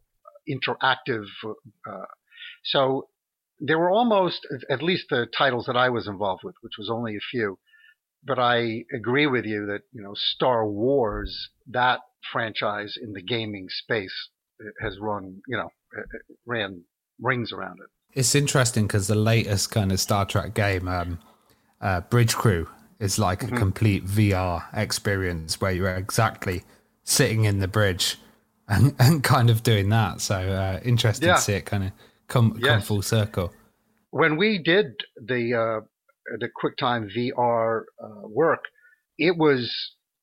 interactive. Uh, so there were almost at least the titles that I was involved with, which was only a few. But I agree with you that you know Star Wars, that franchise in the gaming space, has run you know ran rings around it. It's interesting because the latest kind of Star Trek game, um, uh, Bridge Crew, is like mm-hmm. a complete VR experience where you're exactly sitting in the bridge (laughs) and, and kind of doing that. So uh, interesting yeah. to see it kind of come yes. come full circle. When we did the uh, the QuickTime VR uh, work, it was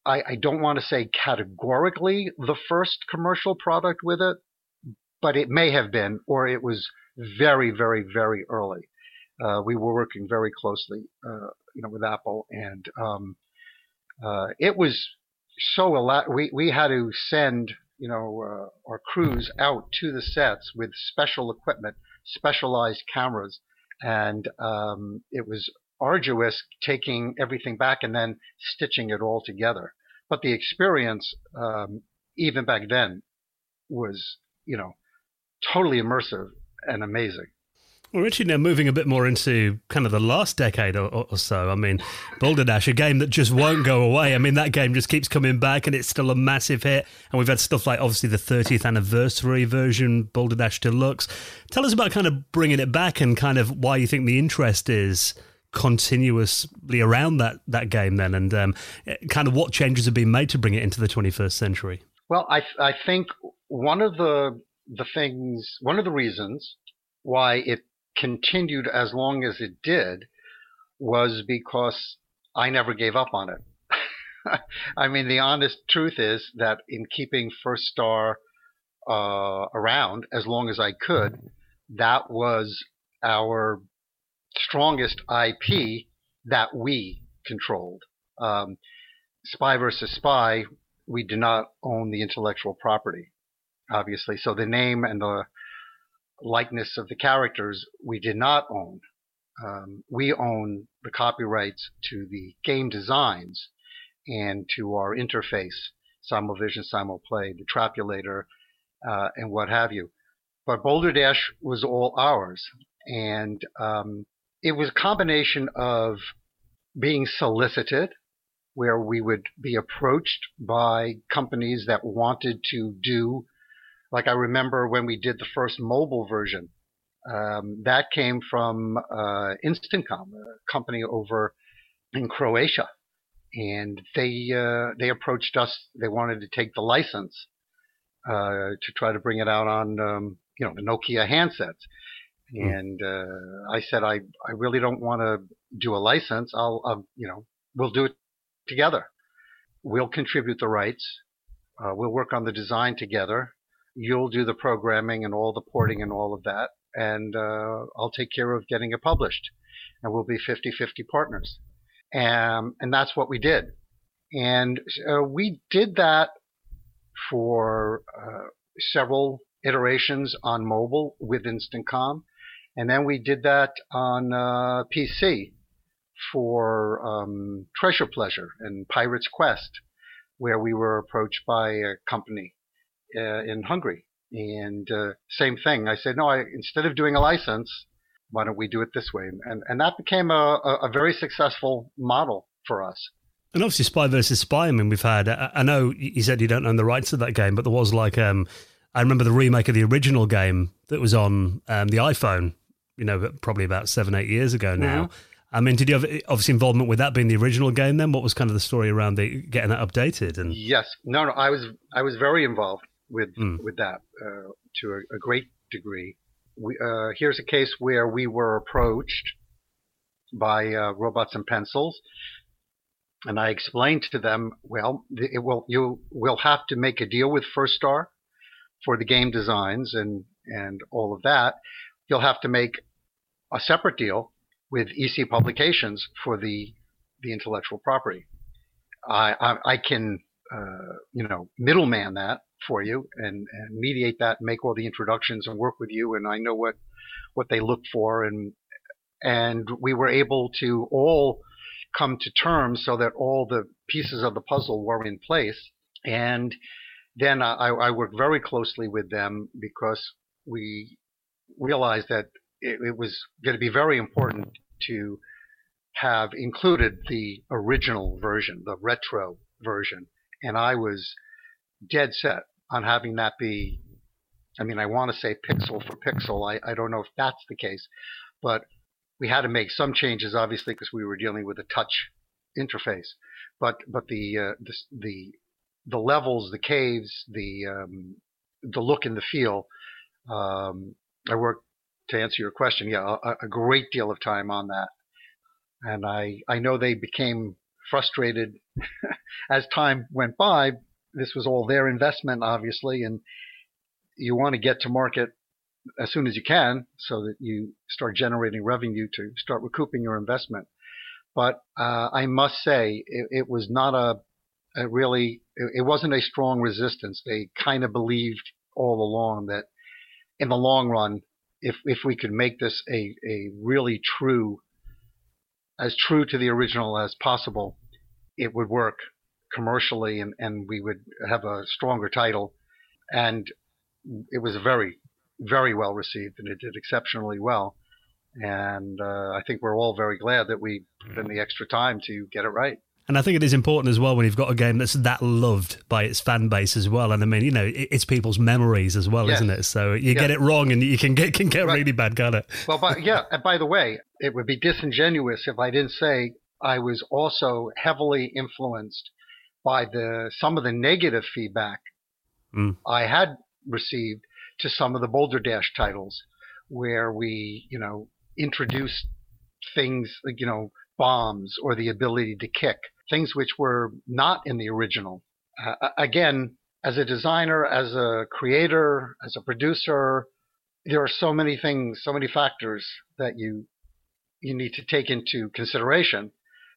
I, I don't want to say categorically the first commercial product with it, but it may have been, or it was very, very, very early. Uh, we were working very closely, uh, you know, with Apple, and um, uh, it was so a lot. We we had to send you know, uh, our crews out to the sets with special equipment, specialized cameras, and um, it was arduous taking everything back and then stitching it all together. But the experience, um, even back then, was you know totally immersive and amazing. We're actually now moving a bit more into kind of the last decade or, or, so. I mean, Boulder Dash, a game that just won't go away. I mean, that game just keeps coming back and it's still a massive hit. And we've had stuff like obviously the 30th anniversary version, Boulder Dash Deluxe. Tell us about kind of bringing it back and kind of why you think the interest is continuously around that, that game then and um, kind of what changes have been made to bring it into the 21st century. Well, I, I think one of the, the things, one of the reasons why it continued as long as it did was because I never gave up on it. (laughs) I mean, the honest truth is that in keeping First Star uh, around as long as I could, that was our strongest IP that we controlled. Um, spy versus Spy, we did not own the intellectual property, obviously. So the name and the likeness of the characters we did not own. Um, we own the copyrights to the game designs and to our interface, Simulvision, Simulplay, the Trapulator, uh, and what have you. But Boulder Dash was all ours. And um, it was a combination of being solicited, where we would be approached by companies that wanted to do like I remember when we did the first mobile version, um, that came from uh, Instancom, a company over in Croatia, and they uh, they approached us. They wanted to take the license uh, to try to bring it out on um, you know the Nokia handsets. Mm. And uh, I said, I I really don't want to do a license. I'll, I'll you know we'll do it together. We'll contribute the rights. Uh, we'll work on the design together you'll do the programming and all the porting and all of that, and uh, I'll take care of getting it published. And we'll be 50 50 partners. Um, and that's what we did. And uh, we did that for uh, several iterations on mobile with Instancom. And then we did that on uh, PC for um, Treasure Pleasure and Pirate's Quest, where we were approached by a company uh, in Hungary. And uh, same thing. I said, no, I, instead of doing a license, why don't we do it this way? And, and that became a, a very successful model for us. And obviously, Spy versus Spy. I mean, we've had. I know you said you don't own the rights to that game, but there was like, um, I remember the remake of the original game that was on um, the iPhone. You know, probably about seven, eight years ago now. Mm-hmm. I mean, did you have obviously involvement with that being the original game? Then, what was kind of the story around the getting that updated? And yes, no, no, I was I was very involved with mm. with that uh, to a, a, great degree. We, uh, here's a case where we were approached by uh, robots and pencils, and I explained to them, well, it will you will have to make a deal with First Star for the game designs and and all of that. You'll have to make a separate deal with EC Publications for the the intellectual property. I I, I can uh, you know middleman that for you and, and mediate that and make all the introductions and work with you and I know what what they look for and and we were able to all come to terms so that all the pieces of the puzzle were in place and then I, I worked very closely with them because we realized that it, it was going to be very important to have included the original version, the retro version. And I was dead set on having that be, I mean, I want to say pixel for pixel. I, I don't know if that's the case, but we had to make some changes, obviously, because we were dealing with a touch interface. But but the uh, the, the the levels, the caves, the um, the look and the feel. Um, I worked to answer your question. Yeah, a, a, great deal of time on that, and I I know they became frustrated (laughs) as time went by. This was all their investment, obviously, and you want to get to market as soon as you can so that you start generating revenue to start recouping your investment. But uh, I must say, it, it was not a it really it wasn't a strong resistance. They kind of believed all along that in the long run, if if we could make this a a really true as true to the original as possible, it would work commercially and, and we would have a stronger title. And it was very, very well received and it did exceptionally well. And uh, I think we're all very glad that we put in the extra time to get it right. And I think it is important as well when you've got a game that's that loved by its fan base as well. And I mean, you know, it's people's memories as well, yes. isn't it? So you yeah. get it wrong and you can get can get right. really bad, can't it? Well, but yeah. And by the way, it would be disingenuous if I didn't say I was also heavily influenced by the some of the negative feedback mm. I had received to some of the Boulder Dash titles, where we, you know, introduced things, you know, bombs or the ability to kick things which were not in the original. Uh, again, as a designer, as a creator, as a producer, there are so many things, so many factors that you you need to take into consideration.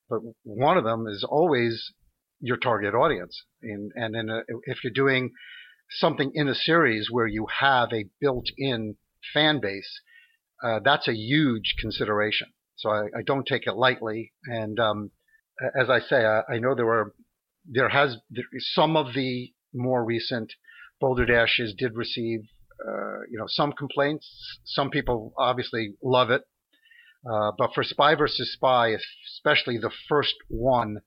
But one of them is always your target audience. And, and in a, if you're doing something in a series where you have a built-in fan base, uh, that's a huge consideration. So I, I, don't take it lightly. And um, as I say, I, I know there were there has there, some of the more recent Boulder Dashes did receive uh, you know some complaints. Some people obviously love it, uh, but for Spy versus Spy, especially the first one,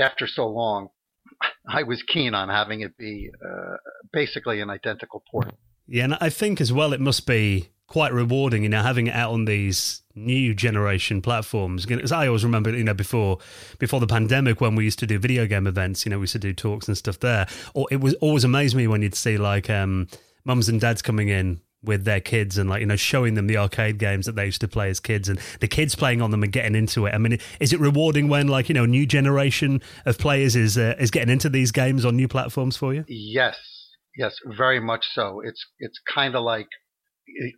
after so long, (laughs) I was keen on having it be uh, basically an identical port. Yeah, and I think as well it must be quite rewarding, you know, having it out on these new generation platforms. Because I always remember, you know, before before the pandemic when we used to do video game events, you know, we used to do talks and stuff there. Or it was always amazed me when you'd see like um, mums and dads coming in with their kids and like you know showing them the arcade games that they used to play as kids and the kids playing on them and getting into it. I mean is it rewarding when like you know a new generation of players is uh, is getting into these games on new platforms for you? Yes. Yes very much so. It's it's kind of like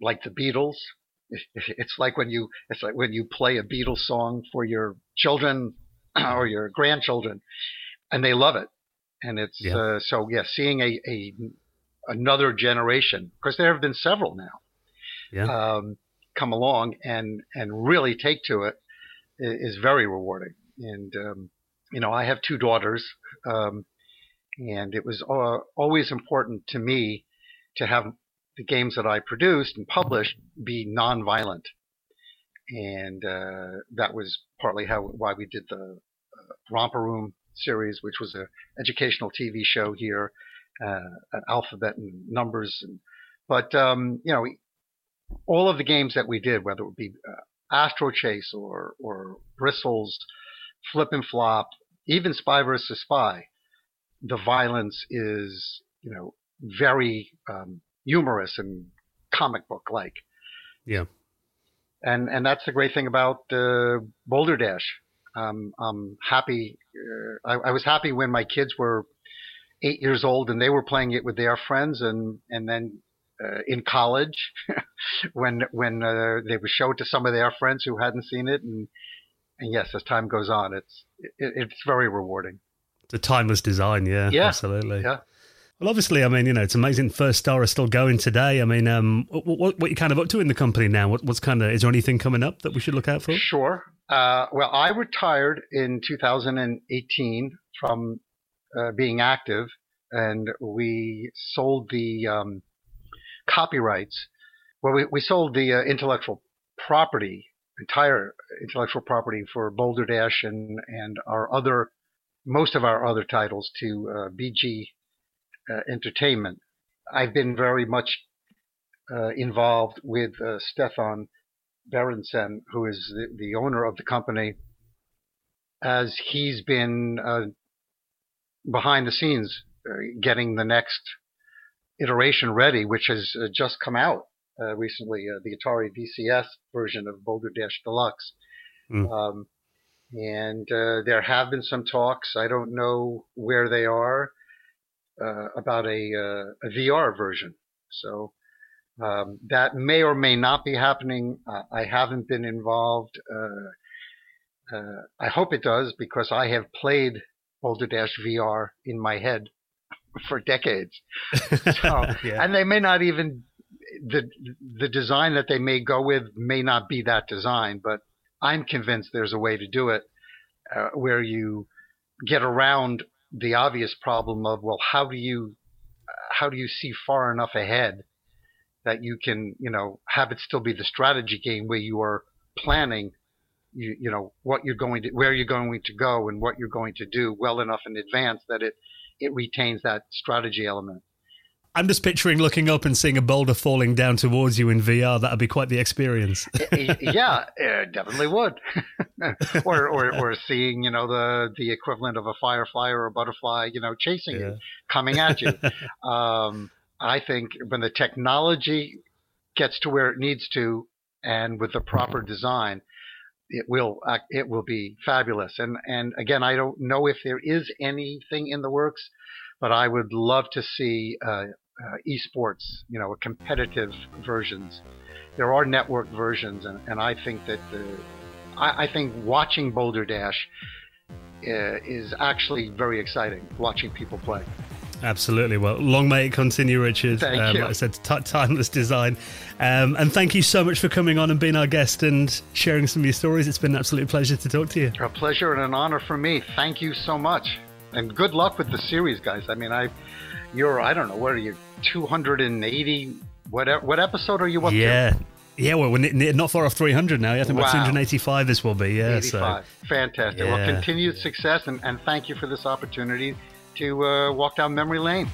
like the beatles. (laughs) It's like when you it's like when you play a beatles song for your children (clears throat) or your grandchildren and they love it. And it's yeah. uh, so yeah seeing a, a another generation, because there have been several now, yeah. um, come along and and really take to it is very rewarding. And um, you know, I have two daughters, um, and it was uh, always important to me to have the games that I produced and published be non-violent, and uh, that was partly how why we did the uh, Romper Room series, which was an educational TV show here uh, alphabet and numbers. And, but um, you know, all of the games that we did, whether it would be uh, Astro Chase or or Bristles, Flip and Flop, even Spy versus Spy, the violence is you know very um, humorous and comic book like. Yeah. And and that's the great thing about uh, Boulder Dash. Um, I'm happy. Uh, I, I, was happy when my kids were eight years old and they were playing it with their friends and and then uh, in college (laughs) when when uh, they would show it to some of their friends who hadn't seen it, and and yes, as time goes on, it's it, it's very rewarding. It's a timeless design, yeah, Yeah. absolutely. Yeah. Well, obviously, I mean, you know, it's amazing. First Star is still going today. I mean, um, what, what, what you kind of up to in the company now? What, what's kind of is there anything coming up that we should look out for? Sure. Uh, well, I retired in 2018 from uh, being active, and we sold the um, copyrights. Well, we, we sold the uh, intellectual property, entire intellectual property for Boulder Dash and and our other, most of our other titles to uh, BG uh, Entertainment. I've been very much uh, involved with uh, Stefan Berensen, who is the, the owner of the company, as he's been uh, behind the scenes uh, getting the next iteration ready, which has uh, just come out uh, recently, uh, the Atari VCS version of Boulder Dash Deluxe. Mm. Um, and uh, there have been some talks. I don't know where they are uh, about a, uh, a VR version. So um, that may or may not be happening. Uh, I haven't been involved. Uh, uh, I hope it does because I have played Boulder Dash VR in my head for decades. (laughs) So, yeah. and they may not even the the design that they may go with may not be that design, but I'm convinced there's a way to do it uh, where you get around the obvious problem of well, how do you how do you see far enough ahead that you can you know have it still be the strategy game where you are planning you you know what you're going to where you're going to go and what you're going to do well enough in advance that it it retains that strategy element. I'm just picturing looking up and seeing a boulder falling down towards you in VR. That'd be quite the experience. (laughs) yeah, it definitely would. (laughs) or, or or seeing you know the the equivalent of a firefly or a butterfly you know chasing Yeah. you, coming at you. (laughs) um, I think when the technology gets to where it needs to, and with the proper design, it will act- it will be fabulous. And and again, I don't know if there is anything in the works, but I would love to see uh, uh, esports, you know, competitive versions. There are network versions, and, and I think that the, I, I think watching Boulder Dash uh, is actually very exciting. Watching people play. Absolutely. Well, long may it continue, Richard. Thank um, you. Like I said, t- timeless design. Um, and thank you so much for coming on and being our guest and sharing some of your stories. It's been an absolute pleasure to talk to you. A pleasure and an honor for me. Thank you so much, and good luck with the series, guys. I mean, I, you're I don't know what are you 280 what what episode are you up to? Yeah. Yeah, well, we're not far off 300 now. I think about Wow. 285 this will be. Yeah, to? so 85. Fantastic. Well, continued success, and, and thank you for this opportunity to uh, walk down memory lane.